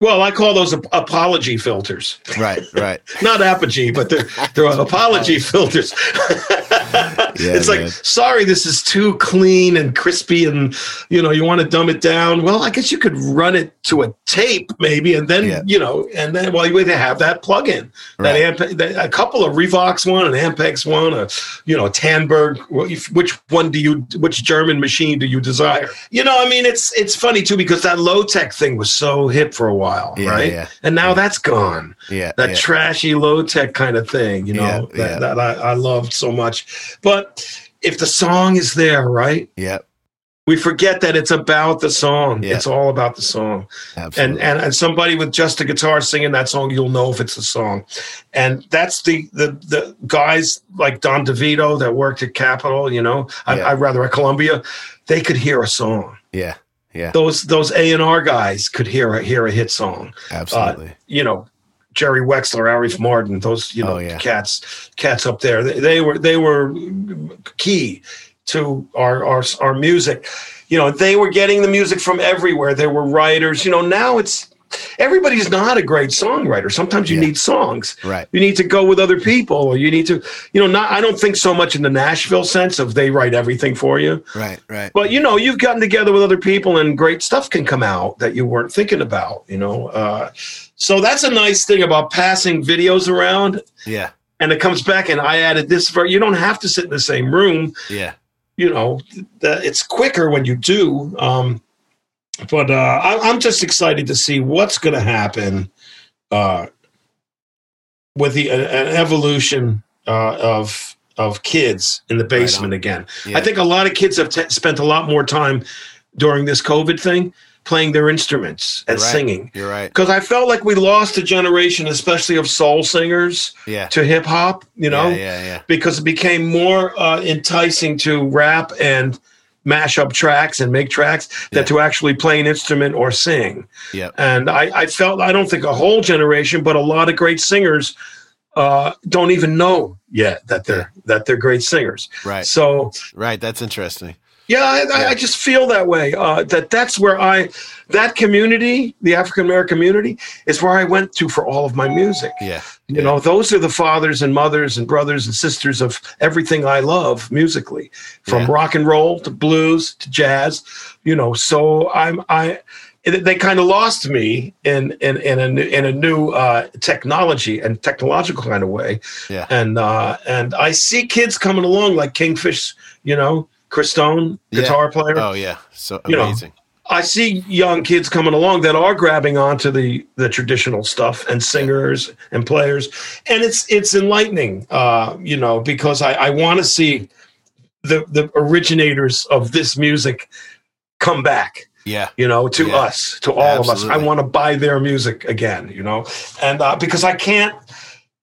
Well, I call those ap- apology filters. Right, right. [LAUGHS] Not apogee, but they're they're [LAUGHS] apology filters. [LAUGHS] it's like, sorry, this is too clean and crispy, and you know, you want to dumb it down. Well, I guess you could run it to a tape, maybe, and then Yeah. you know, and then well, you have that plug-in. That, Right. Ampe- that a couple of Revox one, an Ampex one, a you know, a Tandberg. wh- if- Which one do you? Which German machine do you desire? You know, I mean, it's it's funny too because that low tech thing was so hip for a while, Yeah, right? yeah. And now that's gone Yeah, that trashy low tech kind of thing, you know, that, that I, I loved so much. But if the song is there, right, Yep, we forget that it's about the song. Yeah. It's all about the song. And, absolutely. and and somebody with just a guitar singing that song, you'll know if it's a song. And that's the the the guys like Don DeVito that worked at Capitol, you know, I, Yeah. I rather at Columbia, they could hear a song. yeah, yeah, Those those A and R guys could hear a hear a hit song absolutely. Uh, you know, Jerry Wexler, Arif Mardin, those you know Oh, yeah. cats, cats up there. They, they were they were key to our our our music. You know, they were getting the music from everywhere. There were writers. You know, now it's everybody's not a great songwriter. Sometimes you Yeah. need songs. right. You need to go with other people, or you need to, you know, not. I don't think so much in the Nashville sense of they write everything for you. Right, right. But you know, you've gotten together with other people, and great stuff can come out that you weren't thinking about. You know, uh, so that's a nice thing about passing videos around, Yeah, and it comes back. And I added this for you. Don't have to sit in the same room. yeah, You know, it's quicker when you do. Um, but uh, I, I'm just excited to see what's going to happen uh, with the uh, an evolution uh, of of kids in the basement on. again. yeah. I think a lot of kids have t- spent a lot more time during this COVID thing playing their instruments and You're right. singing. You're right. Because I felt like we lost a generation, especially of soul singers, Yeah. to hip hop. You know, Yeah, yeah, yeah. because it became more uh, enticing to rap and mash up tracks and make tracks Yeah. than to actually play an instrument or sing. Yep. And I, I felt, I don't think a whole generation, but a lot of great singers uh, don't even know yet that they're that they're great singers. Right. So Right. That's interesting. Yeah, I, I, Yeah. I just feel that way. Uh, that that's where I, that community, the African American community, is where I went to for all of my music. Yeah. You Yeah. know, those are the fathers and mothers and brothers and sisters of everything I love musically, from Yeah. rock and roll to blues to jazz. You know, so I'm I. They kind of lost me in in in a new, in a new uh, technology and technological kind of way, Yeah. and uh, and I see kids coming along like Kingfish, you know, Christone, Yeah. guitar player. Oh yeah. So You know, amazing. I see young kids coming along that are grabbing onto the the traditional stuff and singers and players, and it's it's enlightening, uh, you know, because I, I want to see the the originators of this music come back, yeah. you know, to Yeah. us, to all of us. I want to buy their music again, you know, and uh, because I can't.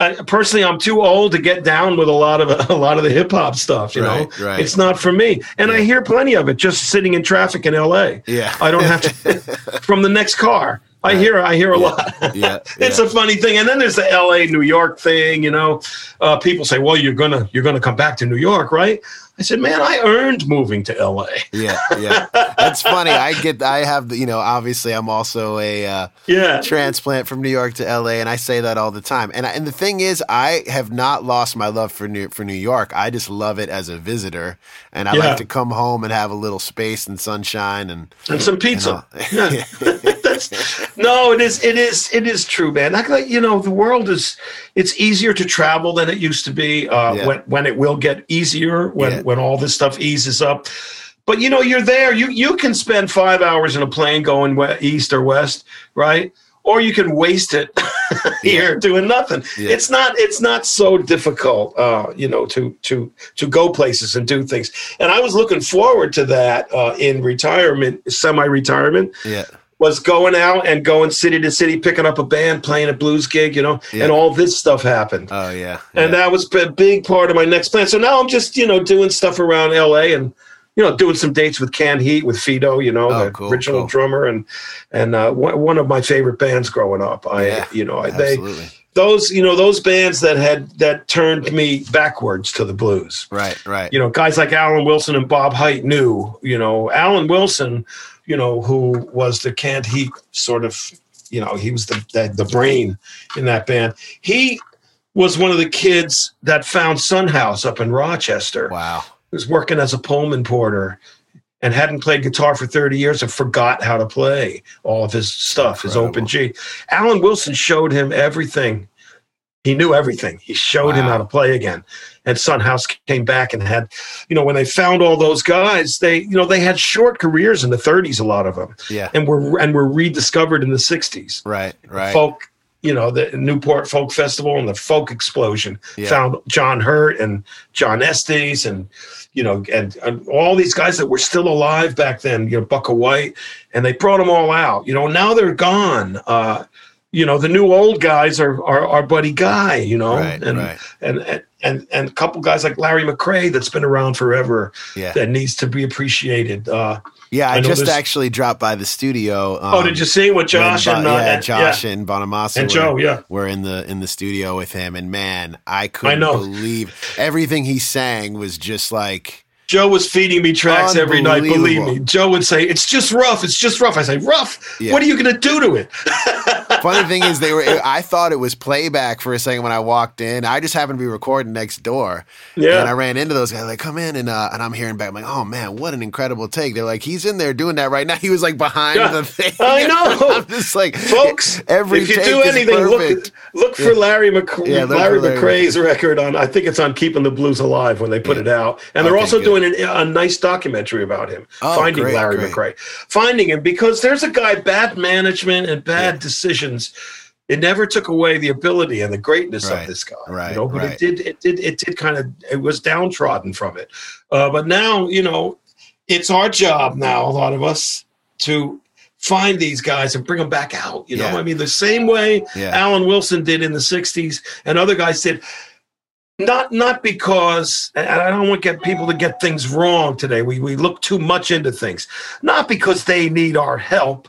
I, personally, I'm too old to get down with a lot of [LAUGHS] a lot of the hip hop stuff. You know, Right, right. it's not for me, and I hear plenty of it just sitting in traffic in L.A. Yeah. I don't have to [LAUGHS] from the next car. I hear I hear a Yeah. lot. Yeah. [LAUGHS] it's yeah. a funny thing. And then there's the LA New York thing, you know. Uh, people say, "Well, you're to you're going to come back to New York, right?" I said, "Man, I earned moving to LA." Yeah, yeah. [LAUGHS] That's funny. I get. I have. the You know, obviously, I'm also a uh, Yeah. transplant from New York to LA, and I say that all the time. And I, and the thing is, I have not lost my love for New for New York. I just love it as a visitor, and I Yeah. like to come home and have a little space and sunshine and. And some pizza. you [LAUGHS] know. Yeah. [LAUGHS] That's, no, it is. It is. It is true, man. Like, like, you know, the world is. It's easier to travel than it used to be. Uh, Yeah. When when it will get easier when. When all this stuff eases up. But you know, you're there. You you can spend five hours in a plane going east or west, right? Or you can waste it [LAUGHS] here doing nothing. Yeah. It's not. It's not so difficult, uh, you know, to to to go places and do things. And I was looking forward to that uh, in retirement, semi-retirement Yeah, was going out and going city to city, picking up a band, playing a blues gig, you know, Yeah. and all this stuff happened. oh yeah, and that was a big part of my next plan. So now I'm just, you know, doing stuff around LA and, you know, doing some dates with Canned Heat, with Fito, you know, Oh, the cool, original cool. drummer and, and uh, one one of my favorite bands growing up. I, Yeah, you know, I, they, absolutely those, you know, those bands that had, that turned me backwards to the blues right, right. you know, guys like Alan Wilson and Bob Hite knew, you know, Alan Wilson, you know, who was the Canned Heat sort of, you know, he was the, the, the brain in that band. He was one of the kids that found Son House up in Rochester. Wow. He was working as a Pullman porter and hadn't played guitar for 30 years and forgot how to play all of his stuff, his open G. Alan Wilson showed him everything. He knew everything. He showed him how to play again. And Son House came back and had, you know, when they found all those guys, they, you know, they had short careers in the 30s, a lot of them, Yeah. and were and were rediscovered in the 60s. Right. Right. Folk, you know, the Newport Folk Festival and the folk explosion Yeah. found John Hurt and John Estes and you know and, and all these guys that were still alive back then, you know, Bukka White, and they brought them all out. You know, now they're gone. Uh, you know, the new old guys are are, are Buddy Guy. You know, Right. and, right. and and and and a couple guys like Larry McCray that's been around forever Yeah. that needs to be appreciated. Uh, Yeah. I, I just actually dropped by the studio. Um, oh, did you see what Josh when and, uh, yeah, and- Josh and Bonamassa and were- Joe? Yeah, were in the in the studio with him, and man, I couldn't know. believe everything he sang was just like Joe was feeding me tracks every night. Believe me, Joe would say, "It's just rough. It's just rough." I say, "Rough? Yeah. What are you going to do to it?" [LAUGHS] Funny thing is, they were. I thought it was playback for a second when I walked in. I just happened to be recording next door, Yeah. and I ran into those guys. Like, come in, and uh, and I'm hearing back. I'm like, oh man, what an incredible take. They're like, he's in there doing that right now. He was like behind Yeah. the thing. I [LAUGHS] know. I'm just like, Folks, Every if you take do anything, look look for Larry Mc, Yeah, Larry Larry. McCray's record on. I think it's on Keeping the Blues Alive when they put Yeah. it out, and they're Okay, also good. doing an, a nice documentary about him, Oh, finding great, Larry great. McCray, finding him because there's a guy bad management and bad Yeah. Decisions. It never took away the ability and the greatness Right, of this guy, right, You know, but right. it did, it did, it did kind of, it was downtrodden from it. Uh, but now, you know, it's our job now, a lot of us, to find these guys and bring them back out. You know, Yeah. I mean, the same way Yeah. Alan Wilson did in the '60s, and other guys did. Not not because and I don't want to get people to get things wrong today. We we look too much into things. Not because they need our help,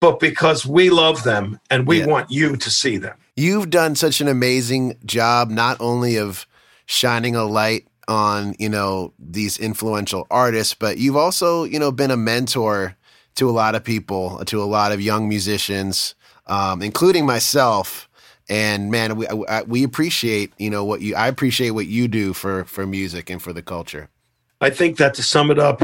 but because we love them and we Yeah. want you to see them. You've done such an amazing job, not only of shining a light on, you know, these influential artists, but you've also, you know, been a mentor to a lot of people, to a lot of young musicians, um, including myself. And man, we I, we appreciate, you know, what you. I appreciate what you do for for music and for the culture. I think that to sum it up,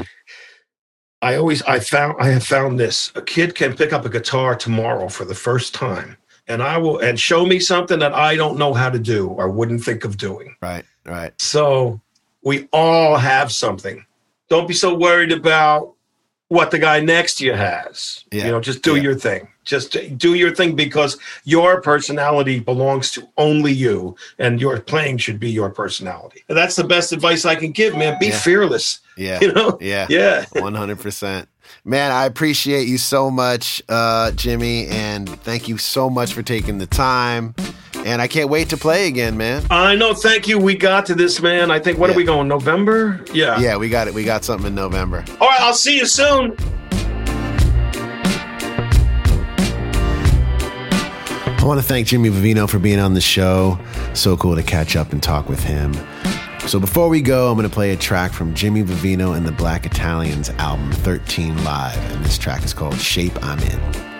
I always I found I have found this. A kid can pick up a guitar tomorrow for the first time and I will and show me something that I don't know how to do or wouldn't think of doing. Right, right. So we all have something. Don't be so worried about what the guy next to you has. Yeah. You know, just do Yeah. your thing. Just do your thing because your personality belongs to only you and your playing should be your personality. And that's the best advice I can give, man. Be Yeah. fearless. Yeah, [LAUGHS] You know? yeah. Yeah. One hundred percent, man. I appreciate you so much, uh, Jimmy, and thank you so much for taking the time. And I can't wait to play again, man. I know. Thank you. We got to this, man. I think, what Yeah. are we going? November? Yeah. Yeah, we got it. We got something in November. All right. I'll see you soon. I want to thank Jimmy Vivino for being on the show. So cool to catch up and talk with him. So before we go, I'm going to play a track from Jimmy Vivino and the Black Italians album 13 Live. And this track is called Shape I'm In.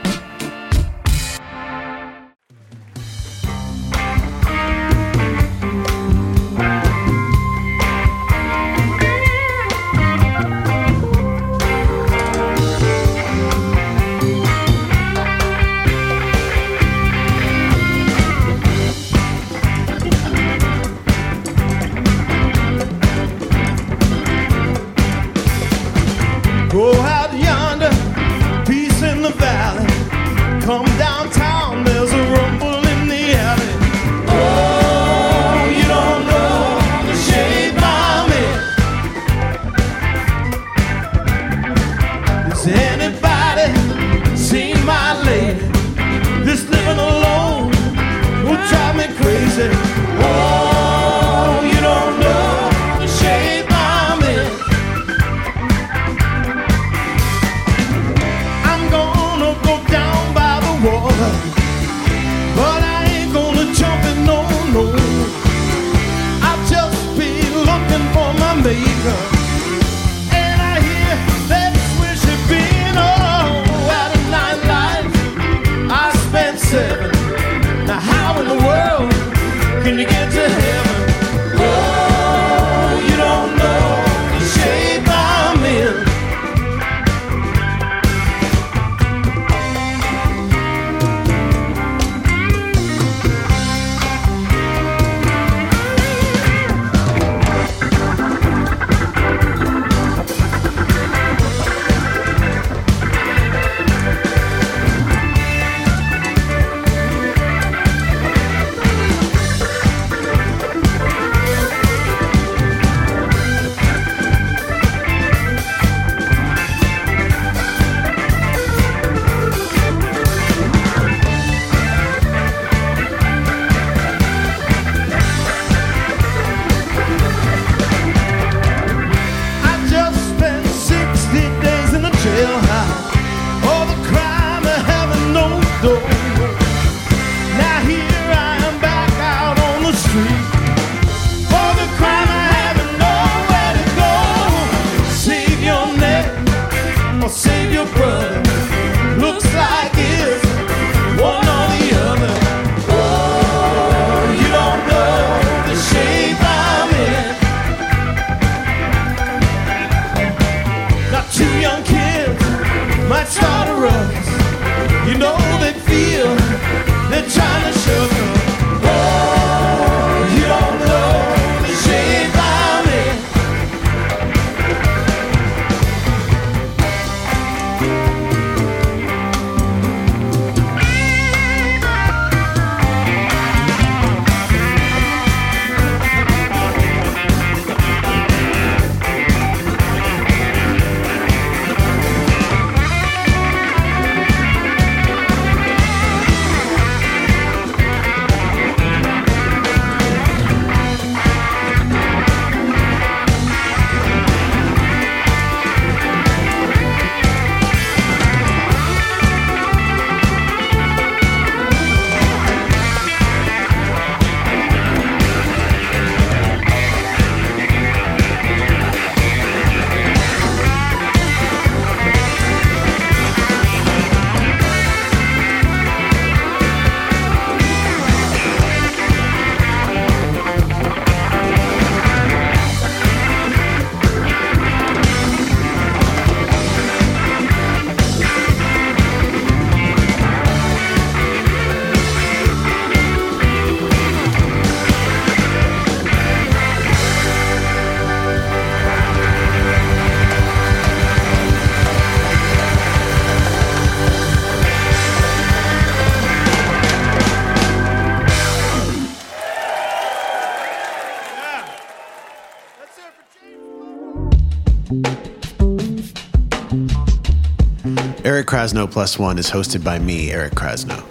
Krasno Plus One is hosted by me, Eric Krasno.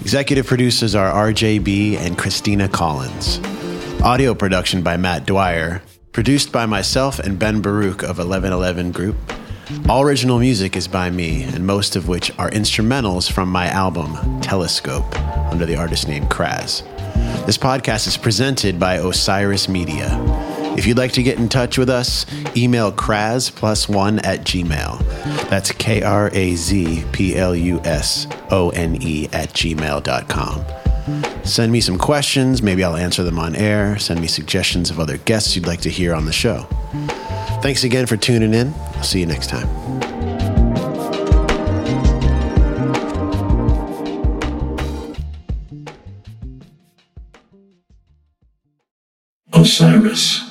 Executive producers are RJB and Christina Collins. Audio production by Matt Dwyer. Produced by myself and Ben Baruch of 1111 Group. All original music is by me, and most of which are instrumentals from my album, Telescope, under the artist name Kraz. This podcast is presented by Osiris Media. If you'd like to get in touch with us, email Kraz plus one at gmail. That's K R A Z P L U S O N E at gmail.com. Send me some questions. Maybe I'll answer them on air. Send me suggestions of other guests you'd like to hear on the show. Thanks again for tuning in. I'll see you next time. Osiris.